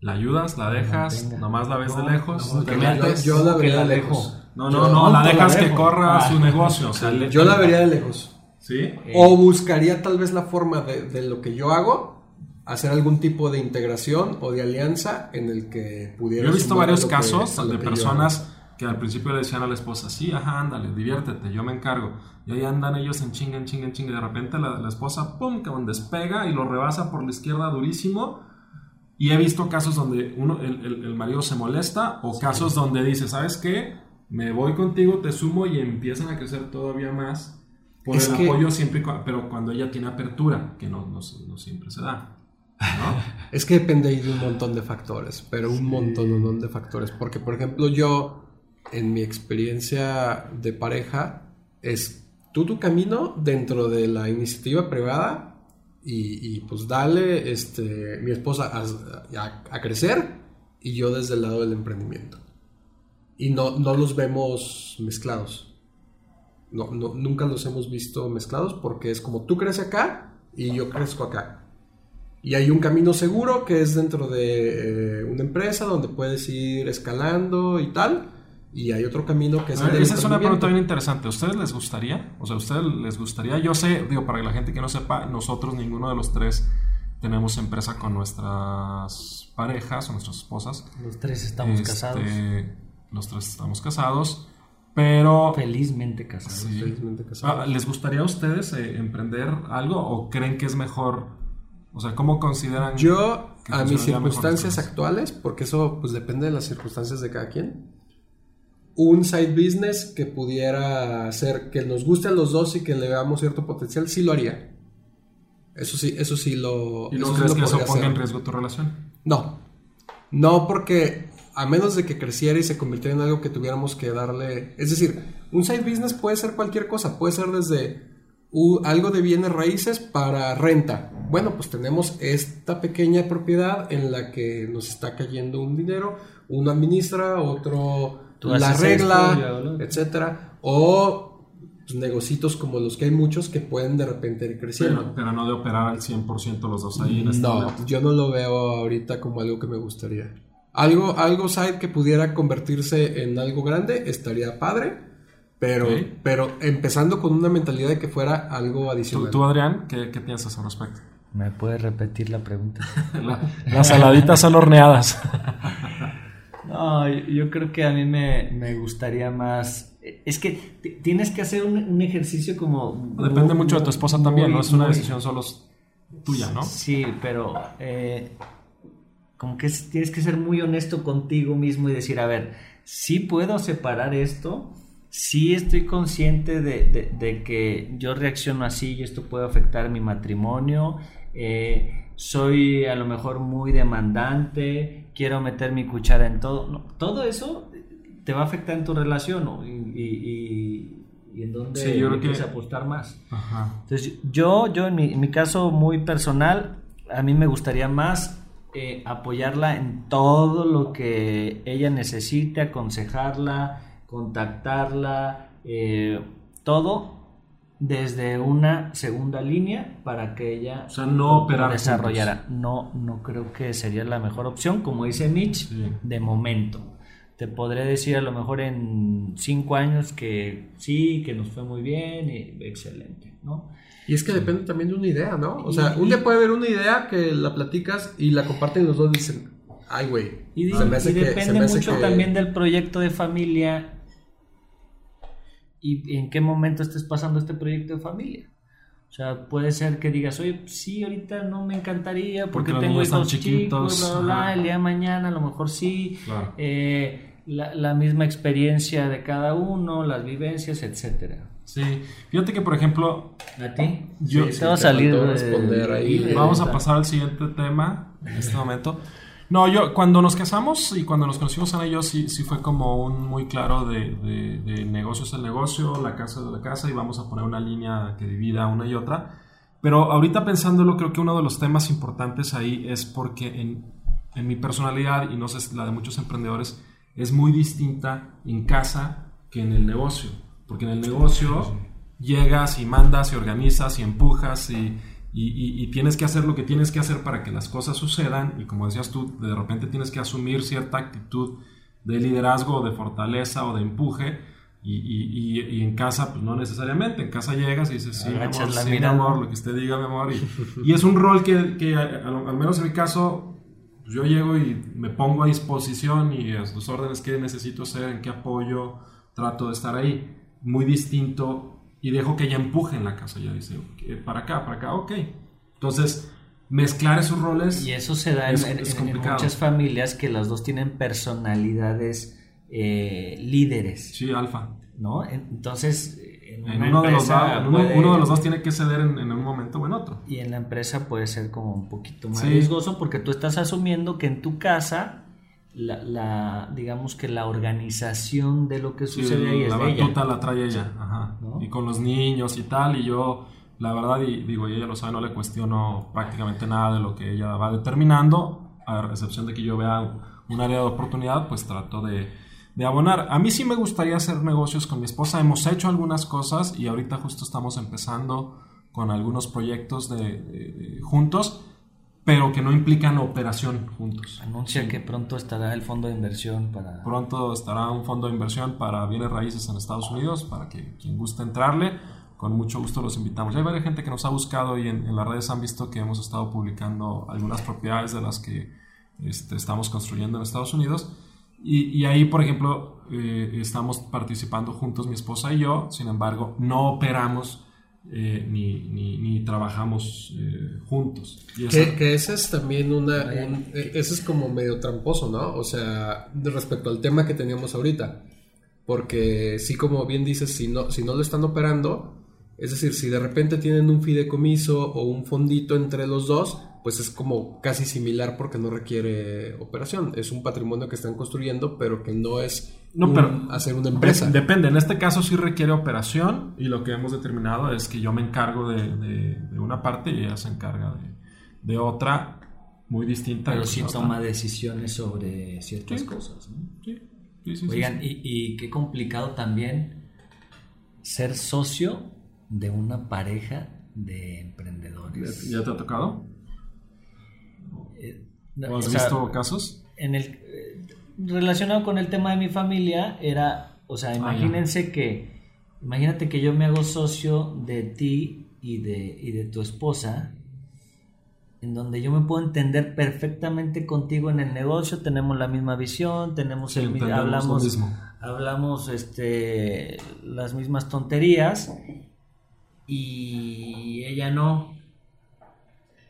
¿La ayudas? ¿La dejas? ¿Nomás la ves de lejos? No, ¿Te yo, metes? yo la vería la de lejos. No, no, no, la la dejas que corra Ah. su negocio. O sea, [LAUGHS] le- Yo la vería de lejos. ¿Sí? Eh, O buscaría tal vez la forma de, de lo que yo hago, hacer algún tipo de integración o de alianza en el que pudiera... Yo he visto varios que- casos lo de que yo personas que al principio le decían a la esposa, sí, ajá, ándale, diviértete, yo me encargo. Y ahí andan ellos en chinga, en chinga, en chinga. Y de repente la, la esposa, pum, que despega y lo rebasa por la izquierda durísimo. Y he visto casos donde uno, el, el- el marido se molesta o casos donde dice, ¿sabes qué? Me voy contigo, te sumo y empiezan a crecer todavía más por Es el que- apoyo siempre, pero cuando ella tiene apertura, que no, no, no siempre se da. ¿No? [LAUGHS] Es que depende de un montón de factores, pero un montón de factores. Porque, por ejemplo, yo, en mi experiencia de pareja, es tú tu camino dentro de la iniciativa privada y, y, pues dale este, mi esposa a, a- a crecer y yo desde el lado del emprendimiento. Y no, no los vemos mezclados. No, no, nunca los hemos visto mezclados porque es como tú creces acá y yo crezco acá. Y hay un camino seguro que es dentro de eh, una empresa donde puedes ir escalando y tal. Y hay otro camino que es A ver, el esa es una pregunta bien interesante. ¿A ustedes les gustaría? O sea, ¿a ustedes les gustaría? Yo sé, digo, para la gente que no sepa, nosotros, ninguno de los tres, tenemos empresa con nuestras parejas o nuestras esposas. Los tres estamos Este, casados. Los tres estamos casados. Pero. Felizmente casados. Sí. Felizmente casados. Ah, ¿Les gustaría a ustedes eh, emprender algo o creen que es mejor? O sea, ¿cómo consideran? Yo, a mis circunstancias actuales, porque eso pues depende de las circunstancias de cada quien, un side business que pudiera ser que nos guste a los dos y que le veamos cierto potencial, sí lo haría. Eso sí, eso sí lo. ¿Y no eso crees que eso ponga hacer. en riesgo tu relación? No. No, porque a menos de que creciera y se convirtiera en algo que tuviéramos que darle. Es decir, un side business puede ser cualquier cosa. Puede ser desde u- algo de bienes raíces para renta. Bueno, pues tenemos esta pequeña propiedad en la que nos está cayendo un dinero. Uno administra, otro la regla, etcétera. O pues, negocitos como los que hay muchos que pueden de repente ir creciendo. Pero, pero no de operar al 100% los dos ahí en este No, momento. yo no lo veo ahorita como algo que me gustaría. Algo, algo side que pudiera convertirse en algo grande estaría padre, pero, pero empezando con una mentalidad de que fuera algo ¿Tú, adicional. tú, Adrián, ¿qué, qué piensas al respecto? ¿Me puedes repetir la pregunta? [LAUGHS] La- las saladitas son horneadas. [LAUGHS] No, yo- creo que a mí me, me gustaría más. Es que tienes que hacer un, un ejercicio como. Depende muy- mucho de tu esposa también, ¿no? Es una muy- decisión solo tuya, ¿no? Sí, pero eh, como que es- tienes que ser muy honesto contigo mismo y decir, a ver, sí puedo separar esto, sí estoy consciente de, de- de que yo reacciono así y esto puede afectar mi matrimonio, eh, soy a lo mejor muy demandante, quiero meter mi cuchara en todo, No, todo eso te va a afectar en tu relación ¿no? y, y- y- y en dónde Sí, yo creo que- apostar más. Ajá. Entonces, yo, yo en mi, en mi caso muy personal, a mí me gustaría más eh, apoyarla en todo lo que ella necesite, aconsejarla, contactarla, eh, todo desde una segunda línea para que ella O sea, no desarrollara. No, no creo que sería la mejor opción, como dice Mitch, Sí. de momento. Te podré decir a lo mejor en cinco años que sí, que nos fue muy bien y excelente, ¿no? Y es que depende también de una idea, ¿no? O sea, Y- un día puede haber una idea que la platicas y la comparten los dos y dicen, ay, güey. Y, se me hace y que- se me hace mucho que- también del proyecto de familia y en qué momento estés pasando este proyecto de familia. O sea, puede ser que digas, oye, sí, ahorita no me encantaría porque, tengo hijos chiquitos, chicos, bla, bla, bla, ajá. el día de mañana a lo mejor sí. Claro. Eh, la, la misma experiencia de cada uno, las vivencias, etcétera. Sí. Fíjate que, por ejemplo, ¿A ti? Yo- Sí, sí, te va a te salir faltó de- responder ahí. de- Vamos a pasar al siguiente tema en este momento. No, yo cuando nos casamos y cuando nos conocimos Ana y yo, sí, sí fue como un muy claro de, de, de negocio es el negocio, la casa es la casa y vamos a poner una línea que divida una y otra. Pero ahorita pensándolo, creo que uno de los temas importantes ahí es porque en, en mi personalidad, y no sé la de muchos emprendedores, es muy distinta en casa que en el negocio. Porque en el negocio llegas y mandas y organizas y empujas y, y, tienes que hacer lo que tienes que hacer para que las cosas sucedan y como decías tú, de repente tienes que asumir cierta actitud de liderazgo, de fortaleza o de empuje y, y, en casa, pues no necesariamente. En casa llegas y dices, sí, mi amor, sí, mi amor, lo que usted diga, mi amor. Y, es un rol que, que al, menos en mi caso, pues yo llego y me pongo a disposición y los órdenes que necesito hacer, en qué apoyo, trato de estar ahí. Muy distinto y dejo que ella empuje en la casa. Ella dice, para acá, para acá, ok. Entonces, mezclar esos roles. Y eso se da en, muchas familias que las dos tienen personalidades eh, líderes. Sí, alfa. ¿No? Entonces, en uno, de los dos, tiene que ceder en, un momento o en otro. Y en la empresa puede ser como un poquito más riesgoso porque tú estás asumiendo que en tu casa la, digamos que la organización de lo que sucede ahí es la de ella. la trae ella, Ajá. y con los niños y tal, y yo, la verdad, y digo, y ella lo sabe, no le cuestiono prácticamente nada de lo que ella va determinando, a excepción de que yo vea un área de oportunidad, pues trato de, de abonar. A mí sí me gustaría hacer negocios con mi esposa, hemos hecho algunas cosas y ahorita justo estamos empezando con algunos proyectos de juntos pero que no implican operación juntos. Anuncia que pronto estará el fondo de inversión para... Pronto estará un fondo de inversión para bienes raíces en Estados Unidos, para que quien guste entrarle, con mucho gusto los invitamos. Ya hay varias gente que nos ha buscado y en, las redes han visto que hemos estado publicando algunas propiedades de las que este, estamos construyendo en Estados Unidos. Y, ahí, por ejemplo, eh, estamos participando juntos mi esposa y yo, sin embargo, no operamos eh, ni, ni, trabajamos eh, juntos. que, ese es también una... Eh, ese es como medio tramposo, ¿no? O sea, respecto al tema que teníamos ahorita. Porque sí, como bien dices, si no, si no lo están operando, es decir, si de repente tienen un fideicomiso o un fondito entre los dos, pues es como casi similar porque no requiere operación. Es un patrimonio que están construyendo, pero que no es no, pero hacer una empresa. Depende, en este caso sí requiere operación y lo que hemos determinado es que yo me encargo de, una parte y ella se encarga de, otra muy distinta. Pero sí toma decisiones sobre ciertas cosas. Sí, sí, Oigan, y, y qué complicado también ser socio de una pareja de emprendedores. ¿Ya te ha tocado? ¿O has visto casos? En el, eh, relacionado con el tema de mi familia, era, o sea, ah, imagínense que, imagínate que yo me hago socio de ti y de, y de tu esposa, en donde yo me puedo entender perfectamente contigo en el negocio, tenemos la misma visión, tenemos el mismo, hablamos, hablamos este, las mismas tonterías y ella no.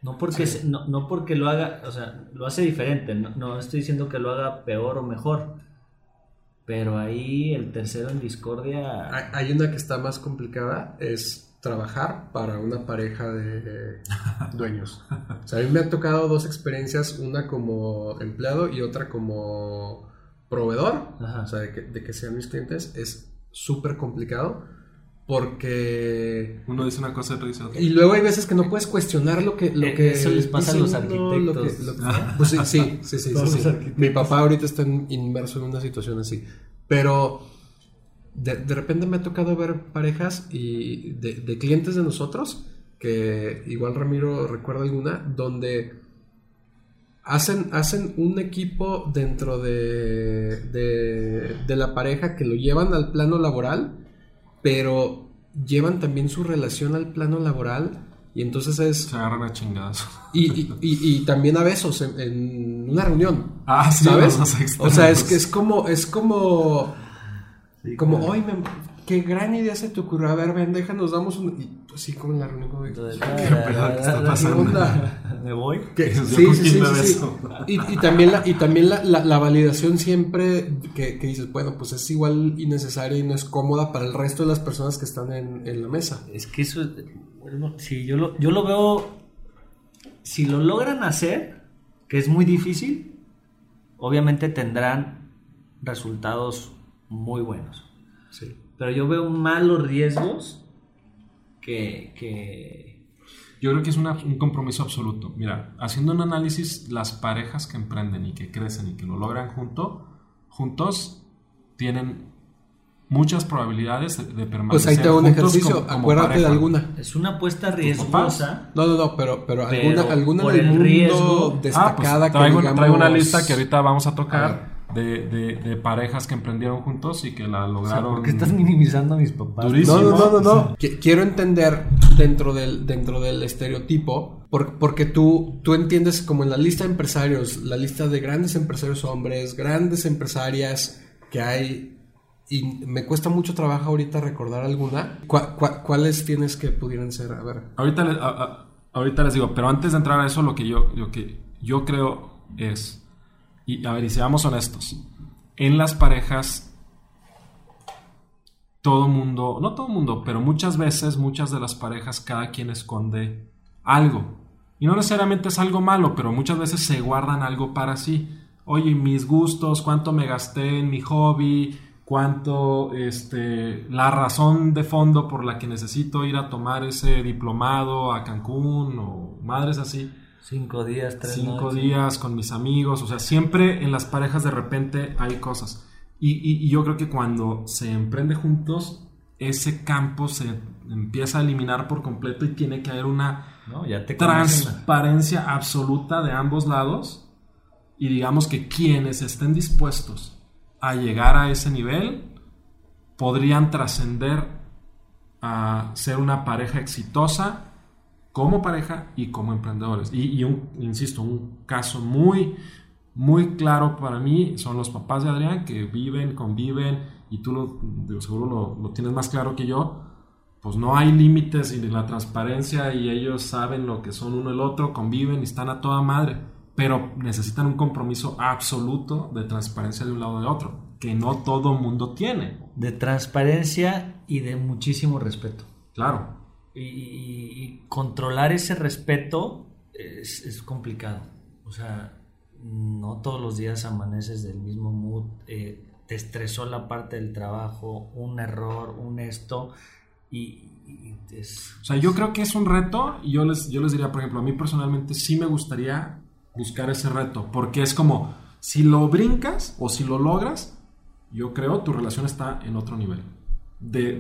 No porque, no, no, porque lo haga, o sea, lo hace diferente, no, estoy diciendo que lo haga peor o mejor, pero ahí el tercero en discordia... Hay una que está más complicada, es trabajar para una pareja de [LAUGHS] dueños. O sea, a mí me han tocado dos experiencias, una como empleado y otra como proveedor, o sea, de que, de que sean mis clientes, es súper complicado porque uno dice una cosa y otro dice otra. Y luego hay veces que no puedes cuestionar lo que lo eh, que eso les pasa a los arquitectos. [LAUGHS] pues sí, sí, sí, sí, Mi papá ahorita está inmerso en una situación así, pero de, de repente me ha tocado ver parejas y de, de, clientes de nosotros que igual Ramiro recuerda alguna donde hacen hacen un equipo dentro de, de de la pareja que lo llevan al plano laboral pero llevan también su relación al plano laboral y entonces es... Se agarran a chingadas. Y, y, también a besos en, una reunión. Ah, sí, ¿sabes? O sea, es que es como... Es como... como, hoy qué gran idea se te ocurrió. A ver, ven, déjanos, damos un... Y pues sí, como en la reunión. Como, ¿Qué, está pasando? [LAUGHS] ¿Me voy? Sí, sí, sí, sí, Y, también, la, y también la, la, validación siempre que, que, dices, bueno, pues es igual innecesaria y no es cómoda para el resto de las personas que están en, en la mesa. Es que eso, bueno, si yo lo, yo lo veo, si lo logran hacer, que es muy difícil, obviamente tendrán resultados muy buenos. Sí. Pero yo veo malos riesgos que, Yo creo que es un compromiso absoluto. Mira, haciendo un análisis, las parejas que emprenden y que crecen y que lo logran junto, juntos tienen muchas probabilidades de, de permanecer Pues ahí te hago un juntos ejercicio, como- como acuérdate de pareja. alguna. Es una apuesta riesgosa. No, no, no, pero, pero, Pero alguna, alguna del el mundo riesgo- Ah, pues destacada traigo, que digamos... traigo una lista que ahorita vamos a A tocar de, de- de parejas que emprendieron juntos y que la O sea, lograron. ¿Por qué estás minimizando a mis papás? Durísimo. No, no, no, no, no. Qui- Quiero entender dentro del, dentro del estereotipo, por- porque tú, tú entiendes como en la lista de empresarios, la lista de grandes empresarios hombres, grandes empresarias que hay, y me cuesta mucho trabajo ahorita recordar alguna. ¿Cuá- cuá- ¿Cuáles tienes que pudieran ser? A ver. Ahorita, le- a- a- ahorita les digo, pero antes de entrar a eso, lo que yo, lo que yo creo es, y a ver, y seamos honestos, en las parejas, todo mundo, no todo mundo, pero muchas veces, muchas de las parejas, cada quien esconde algo. Y no necesariamente es algo malo, pero muchas veces se guardan algo para sí. Oye, mis gustos, cuánto me gasté en mi hobby, cuánto, este, la razón de fondo por la que necesito ir a tomar ese diplomado a Cancún o madres así Cinco días, tres cinco noches. días con mis amigos, o sea, siempre en las parejas de repente hay cosas. Y, y- y yo creo que cuando se emprende juntos, ese campo se empieza a eliminar por completo y tiene que haber una No, ya te conocen. transparencia absoluta de ambos lados. Y digamos que quienes estén dispuestos a llegar a ese nivel podrían trascender a ser una pareja exitosa como pareja y como emprendedores. Y, y un, insisto, un caso muy, muy claro para mí son los papás de Adrián que viven, conviven, y tú lo, seguro lo, lo tienes más claro que yo. Pues no hay límites y la transparencia y ellos saben lo que son uno el otro, conviven y están a toda madre, pero necesitan un compromiso absoluto de transparencia de un lado o de otro, que no todo mundo tiene. De transparencia y de muchísimo respeto. Claro, Y, controlar ese respeto es, complicado. O sea, no todos los días amaneces del mismo mood. eh, te estresó la parte del trabajo, un error, un esto. Y, O sea, yo creo que es un reto y yo les, yo les diría, por ejemplo, a mí personalmente sí me gustaría buscar ese reto, porque es como, si lo brincas o si lo logras, yo creo tu relación está en otro nivel de-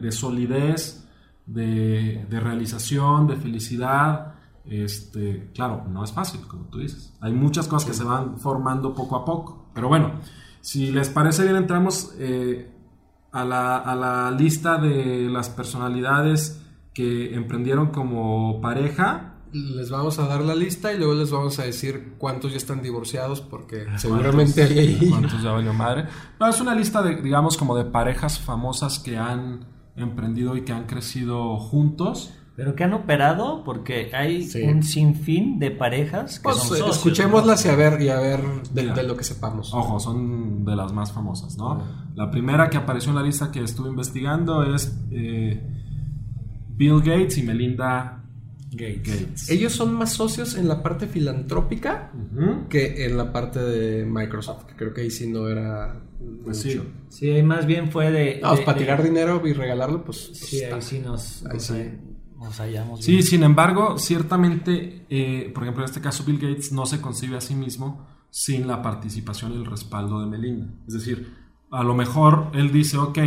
de solidez, de, de realización, de felicidad. Este, claro, no es fácil, como tú dices. Hay muchas cosas que se van formando poco a poco. Pero bueno, si les parece bien, entramos eh, a, la, a la lista de las personalidades que emprendieron como pareja. Les vamos a dar la lista y luego les vamos a decir cuántos ya están divorciados porque [LAUGHS] seguramente hay ahí. ¿Cuántos ya valió madre? No, es una lista de, digamos, como de parejas famosas que han emprendido y que han crecido juntos. pero que han operado porque hay Sí. un sinfín de parejas que Pues, son eh, socios, escuchémoslas ¿no? y a ver, y a ver de lo que sepamos. Ojo, son de las más famosas, ¿no? La primera que apareció en la lista que estuve investigando es eh, Bill Gates y Melinda Gates. Ellos son más socios en la parte filantrópica que en la parte de Microsoft, que creo que ahí sí no era Pues mucho. sí. Sí, ahí más bien fue de... No, pues, de- para de- tirar dinero y regalarlo, pues, pues, Sí, está. ahí sí nos, Ahí nos, sí. nos hallamos. Sí, bien. sin embargo, ciertamente, eh, por ejemplo, en este caso Bill Gates no se concibe a sí mismo sin la participación y el respaldo de Melinda. Es decir, a lo mejor él dice, ok,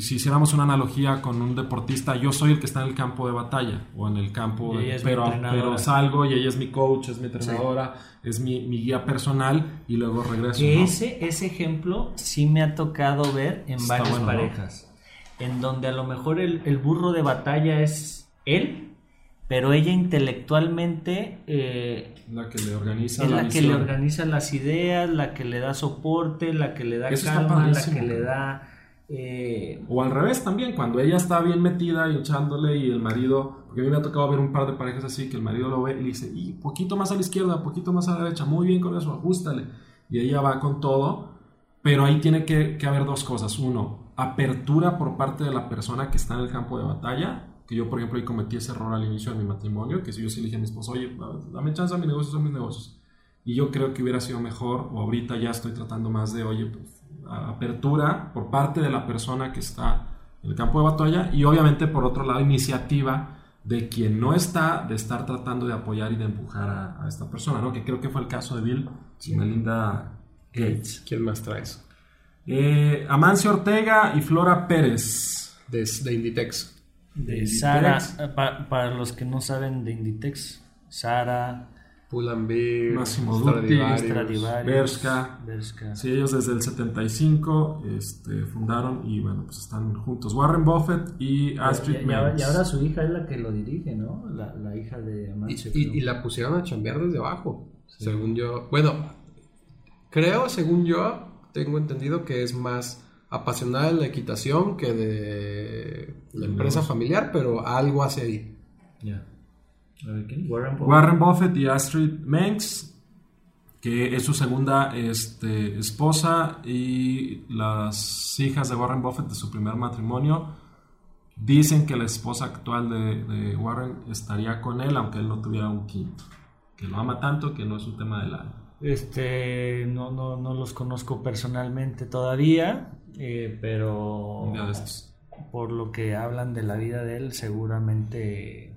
si hiciéramos una analogía con un deportista, yo soy el que está en el campo de batalla o en el campo, de- pero, pero salgo y ella es mi coach, es mi entrenadora, es mi, mi guía personal y luego regreso. Que ¿no? ese, ese ejemplo sí me ha tocado ver en Está varias bueno, ¿no? parejas. En donde a lo mejor el, el burro de batalla es él, pero ella intelectualmente eh, La que le organiza es la, la que le organiza las ideas, la que le da soporte, la que le da Eso calma, la que le ¿no? da... eh, O al revés también, cuando ella está bien metida y echándole y el marido, porque a mí me ha tocado ver un par de parejas así, que el marido lo ve y le dice, y poquito más a la izquierda, poquito más a la derecha, muy bien con eso, ajustale. Y ella va con todo, pero ahí tiene que, que haber dos cosas. Uno, apertura por parte de la persona que está en el campo de batalla, que yo por ejemplo ahí cometí ese error al inicio de mi matrimonio, que si yo sí le dije a mi esposo, oye, dame chance a mis negocios, son mis negocios. Y yo creo que hubiera sido mejor, o ahorita ya estoy tratando más de, oye, pues, apertura por parte de la persona que está en el campo de batalla y obviamente por otro lado iniciativa de quien no está, de estar tratando de apoyar y de empujar a, a esta persona, ¿no? Que creo que fue el caso de Bill y Melinda Gates. ¿Quién más traes? Eh, Amancio Ortega y Flora Pérez. De, de Inditex. De Inditex. Sara, eh, pa- para los que no saben de Inditex, Sara, Pull&Bear, Massimo Dutti. Bershka. Sí, ellos desde el 75 este, fundaron y bueno, pues están juntos. Warren Buffett y Astrid y, y ahora, Menz. y ahora su hija es la que lo dirige, ¿no? La, la hija de Y, Amancio. y- la pusieron a chambear desde abajo. Según yo. Bueno, creo, según yo, tengo entendido que es más apasionada de la equitación que de la empresa familiar, pero algo hace ahí. Ya. Warren Buffett. Warren Buffett y Astrid Mengs, que es su segunda este, esposa y las hijas de Warren Buffett de su primer matrimonio. Dicen que la esposa actual de, de Warren estaría con él, aunque él no tuviera un quinto. Que lo ama tanto que no es un tema de la... Este, no, no, no los conozco personalmente todavía, eh, pero Un día de estos. por lo que hablan de la vida de él, seguramente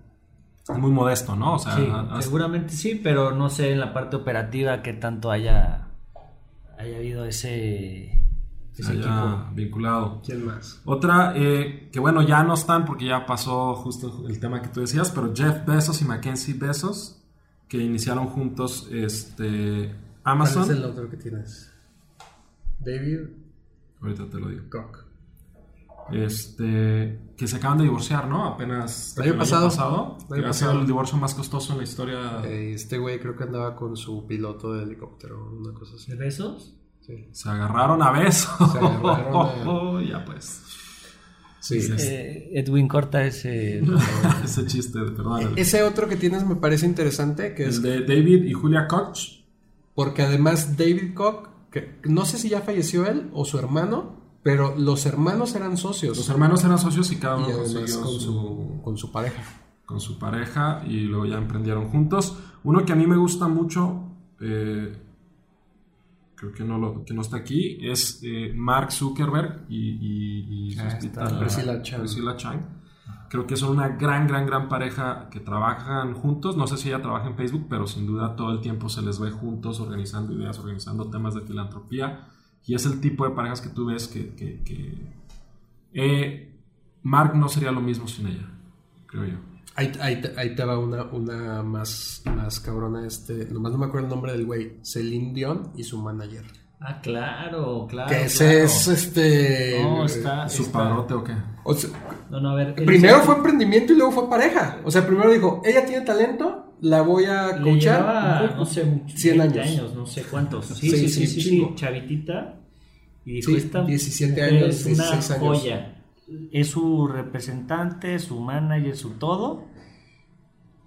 muy modesto, ¿no? O sea, sí, seguramente sí, pero no sé en la parte operativa que tanto haya, haya habido ese, se ese haya equipo. vinculado. ¿Quién más? Otra, eh, que bueno, ya no están porque ya pasó justo el tema que tú decías, pero Jeff Bezos y Mackenzie Bezos, que iniciaron juntos este, ¿Cuál Amazon. es el otro que tienes? David Ahorita te lo digo. Koch. Este, que se acaban de divorciar, ¿no? Apenas El año pasado. pasado. El año que ha sido pasado. el divorcio más costoso en la historia. Eh, este güey creo que andaba con su piloto de helicóptero, una cosa así. ¿De besos? Sí. Se agarraron a besos. Se agarraron [LAUGHS] ya pues. Sí. Eh, Edwin corta ese... [LAUGHS] Ese chiste, perdón. el- Ese otro que tienes me parece interesante, que es el de David y Julia Koch. porque además David Koch, que no sé si ya falleció él o su hermano, pero los hermanos eran socios. Los hermanos eran socios y cada y uno además con su, su, con su pareja. con su pareja y luego ya emprendieron juntos. Uno que a mí me gusta mucho, eh, creo que no, lo, que no está aquí, es eh, Mark Zuckerberg y, y- y Ah. Priscilla Chan. Priscilla Chan. Creo que son una gran, gran, gran pareja que trabajan juntos. No sé si ella trabaja en Facebook, pero sin duda todo el tiempo se les ve juntos organizando ideas, organizando temas de filantropía. Y es el tipo de parejas que tú ves que... que- que, eh, Mark no sería lo mismo sin ella, creo yo. Ahí, ahí te- ahí te va una, una más, más cabrona. Este, nomás no me acuerdo el nombre del güey. Celine Dion y su manager. Ah, claro, claro. que ese claro. es este. No, está... ¿Su está- padrote o qué? o sea, No, no, a ver. primero dice- fue emprendimiento y luego fue pareja. O sea, primero dijo, ella tiene talento, la voy a coachar. no sé, 100 20 años. no sé cuántos. Sí, [LAUGHS] Sí, sí, sí, sí, sí, sí, chingo. chavitita. Y dijo, Sí, esta 17 mujer años, es una 16 años. joya. Es su representante, su manager, su todo.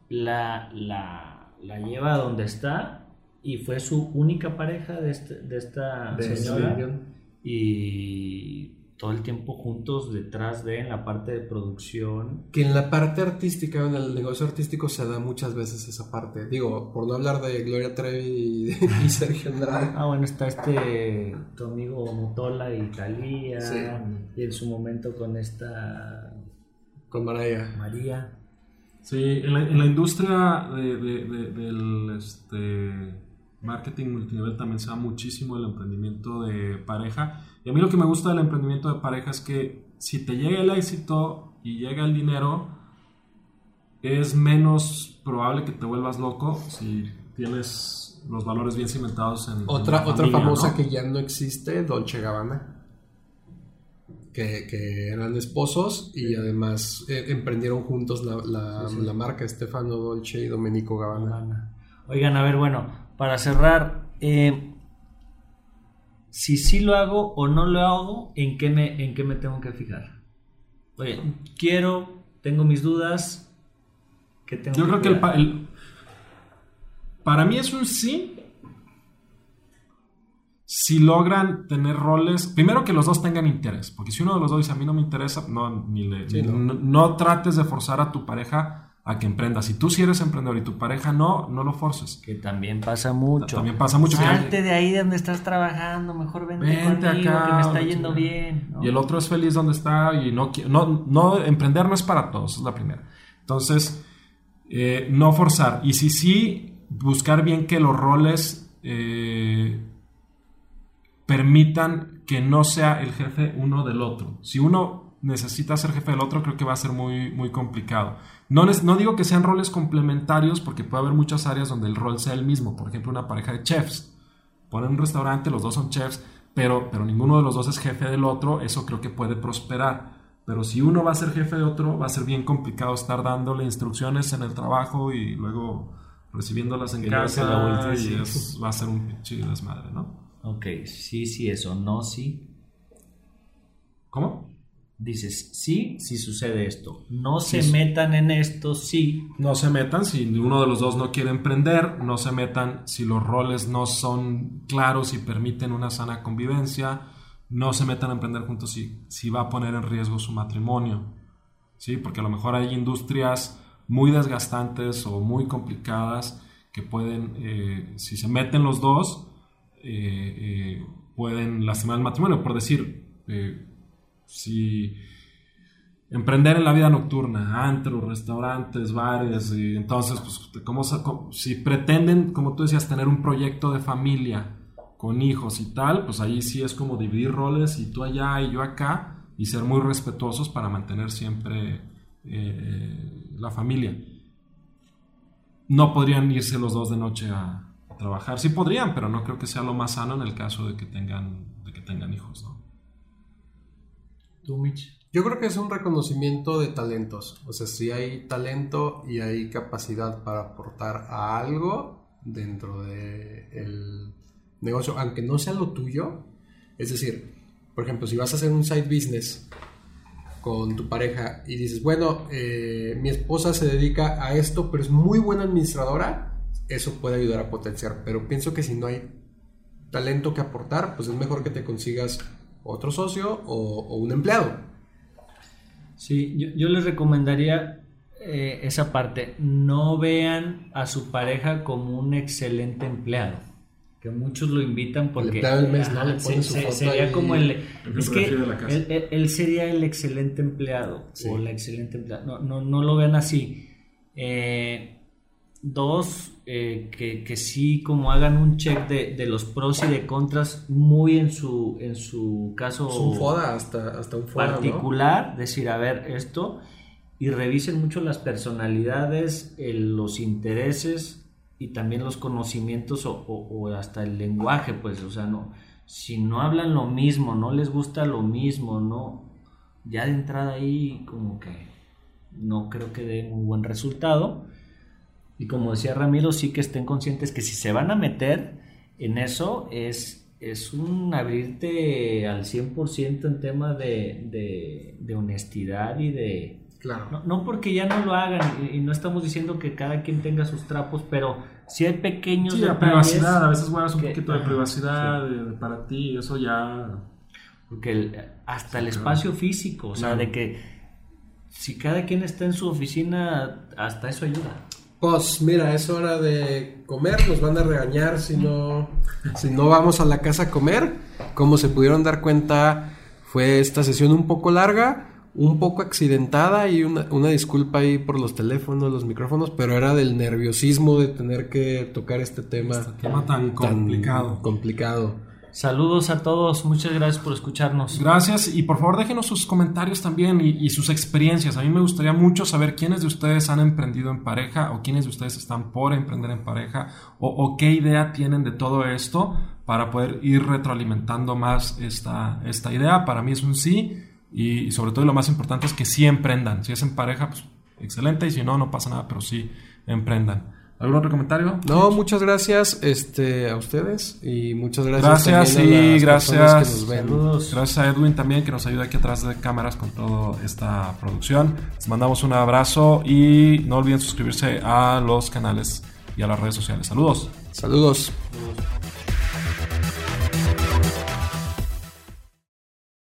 La, la, la lleva a donde está y fue su única pareja de, este- de esta De señora. Dion. Y todo el tiempo juntos detrás de en la parte de producción. Que en la parte artística, en el negocio artístico, se da muchas veces esa parte. Digo, por no hablar de Gloria Trevi y, [LAUGHS] y Sergio Andrade. Ah, bueno, está este tu amigo Motola y Talía. Sí. Y en su momento con esta Con Maraya. María. Sí, en la, en la industria de- de- de- del este, marketing multinivel también se da muchísimo el emprendimiento de pareja. Y a mí lo que me gusta del emprendimiento de pareja es que si te llega el éxito y llega el dinero, es menos probable que te vuelvas loco si tienes los valores bien cimentados en, en Otra, la otra familia, famosa ¿no? que ya no existe, Dolce Gabbana. Que, que eran esposos y además eh, emprendieron juntos la, la- la marca Stefano Dolce y Domenico Gabbana. Oigan, a ver, bueno, para cerrar, eh, si sí lo hago o no lo hago, ¿en qué me, en qué me tengo que fijar? Oye, quiero, tengo mis dudas. ¿qué tengo Yo creo que el, cuidar? pa- el- para mí es un sí si logran tener roles, primero que los dos tengan interés, porque si uno de los dos dice a mí no me interesa, no, ni le- Sí, no. no, no trates de forzar a tu pareja a que emprenda. Si tú sí eres emprendedor y tu pareja no, no lo forces. Que también pasa mucho. También pasa mucho Salte de ahí donde estás trabajando, mejor vente, Vente conmigo, acá, que me está yendo bien. ¿no? Y el otro es feliz donde está y no, no, no emprender no es para todos, es la primera. Entonces, eh, no forzar. Y si sí, buscar bien que los roles eh, permitan que no sea el jefe uno del otro. Si uno necesita ser jefe del otro, creo que va a ser muy, muy complicado. No, no digo que sean roles complementarios porque puede haber muchas áreas donde el rol sea el mismo. Por ejemplo, una pareja de chefs. Ponen un restaurante, los dos son chefs, pero, pero ninguno de los dos es jefe del otro. Eso creo que puede prosperar. Pero si uno va a ser jefe de otro, va a ser bien complicado estar dándole instrucciones en el trabajo y luego recibiéndolas en casa y va a ser un pinche desmadre, ¿no? Ok, sí, sí, eso, no, sí. ¿Cómo? Dices, sí, si sucede esto. No se metan en esto, sí. No se metan si uno de los dos no quiere emprender, no se metan si los roles no son claros y permiten una sana convivencia, no se metan a emprender juntos si, si va a poner en riesgo su matrimonio. ¿sí? Porque a lo mejor hay industrias muy desgastantes o muy complicadas que pueden, eh, si se meten los dos, eh, eh, pueden lastimar el matrimonio. Por decir, si emprender en la vida nocturna, antros, restaurantes, bares, y entonces, pues, si pretenden, como tú decías, tener un proyecto de familia con hijos y tal, pues ahí sí es como dividir roles y tú allá y yo acá y ser muy respetuosos para mantener siempre eh, la familia. No podrían irse los dos de noche a, trabajar. Sí podrían, pero no creo que sea lo más sano en el caso de que tengan, de que tengan hijos, ¿no? Yo creo que es un reconocimiento de talentos. O sea, si hay talento y hay capacidad para aportar a algo dentro del negocio, aunque no sea lo tuyo. Es decir, por ejemplo, si vas a hacer un side business con tu pareja y dices, bueno, eh, mi esposa se dedica a esto, pero es muy buena administradora, eso puede ayudar a potenciar. Pero pienso que si no hay talento que aportar, pues es mejor que te consigas otro socio o, un empleado. Sí, yo, les recomendaría eh, esa parte. No vean a su pareja como un excelente empleado. Que muchos lo invitan porque. El mes, ¿no? Le su foto sería como el. Es que él, sería el excelente empleado o la excelente empleada. No, no, no lo vean así. Eh, Dos, eh, que, que, sí como hagan un check de, los pros y de contras muy en su, en su caso un hasta, hasta un particular, decir, a ver, esto, y revisen mucho las personalidades, los intereses y también los conocimientos o, hasta el lenguaje, pues, o sea, no, si no hablan lo mismo, no les gusta lo mismo, no, ya de entrada ahí como que no creo que dé un buen resultado y como decía Ramiro, sí que estén conscientes que si se van a meter en eso es, es un abrirte al 100% en tema de, de, honestidad y de... Claro. No, porque ya no lo hagan y, no estamos diciendo que cada quien tenga sus trapos, pero si hay pequeños... Sí, la privacidad, a veces guardas un poquito de privacidad para ti, eso ya... Porque hasta el espacio físico, o sea, de que si cada quien está en su oficina, hasta eso ayuda. Pues mira, es hora de comer, nos van a regañar si no, si no vamos a la casa a comer. Como se pudieron dar cuenta, fue esta sesión un poco larga, un poco accidentada y una, una disculpa ahí por los teléfonos, los micrófonos, pero era del nerviosismo de tener que tocar este tema. Este tema tan complicado. Tan complicado. Saludos a todos, muchas gracias por escucharnos. Gracias y por favor déjenos sus comentarios también y, sus experiencias. A mí me gustaría mucho saber quiénes de ustedes han emprendido en pareja o quiénes de ustedes están por emprender en pareja o, qué idea tienen de todo esto para poder ir retroalimentando más esta, esta idea. Para mí es un sí y, sobre todo lo más importante es que sí emprendan. Si es en pareja, pues excelente y si no, no pasa nada, pero sí emprendan. ¿Algún otro comentario? No, muchas gracias este, a ustedes y muchas gracias. Gracias y gracias. Gracias a Edwin también que nos ayuda aquí atrás de cámaras con toda esta producción. Les mandamos un abrazo y no olviden suscribirse a los canales y a las redes sociales. Saludos. Saludos. Saludos.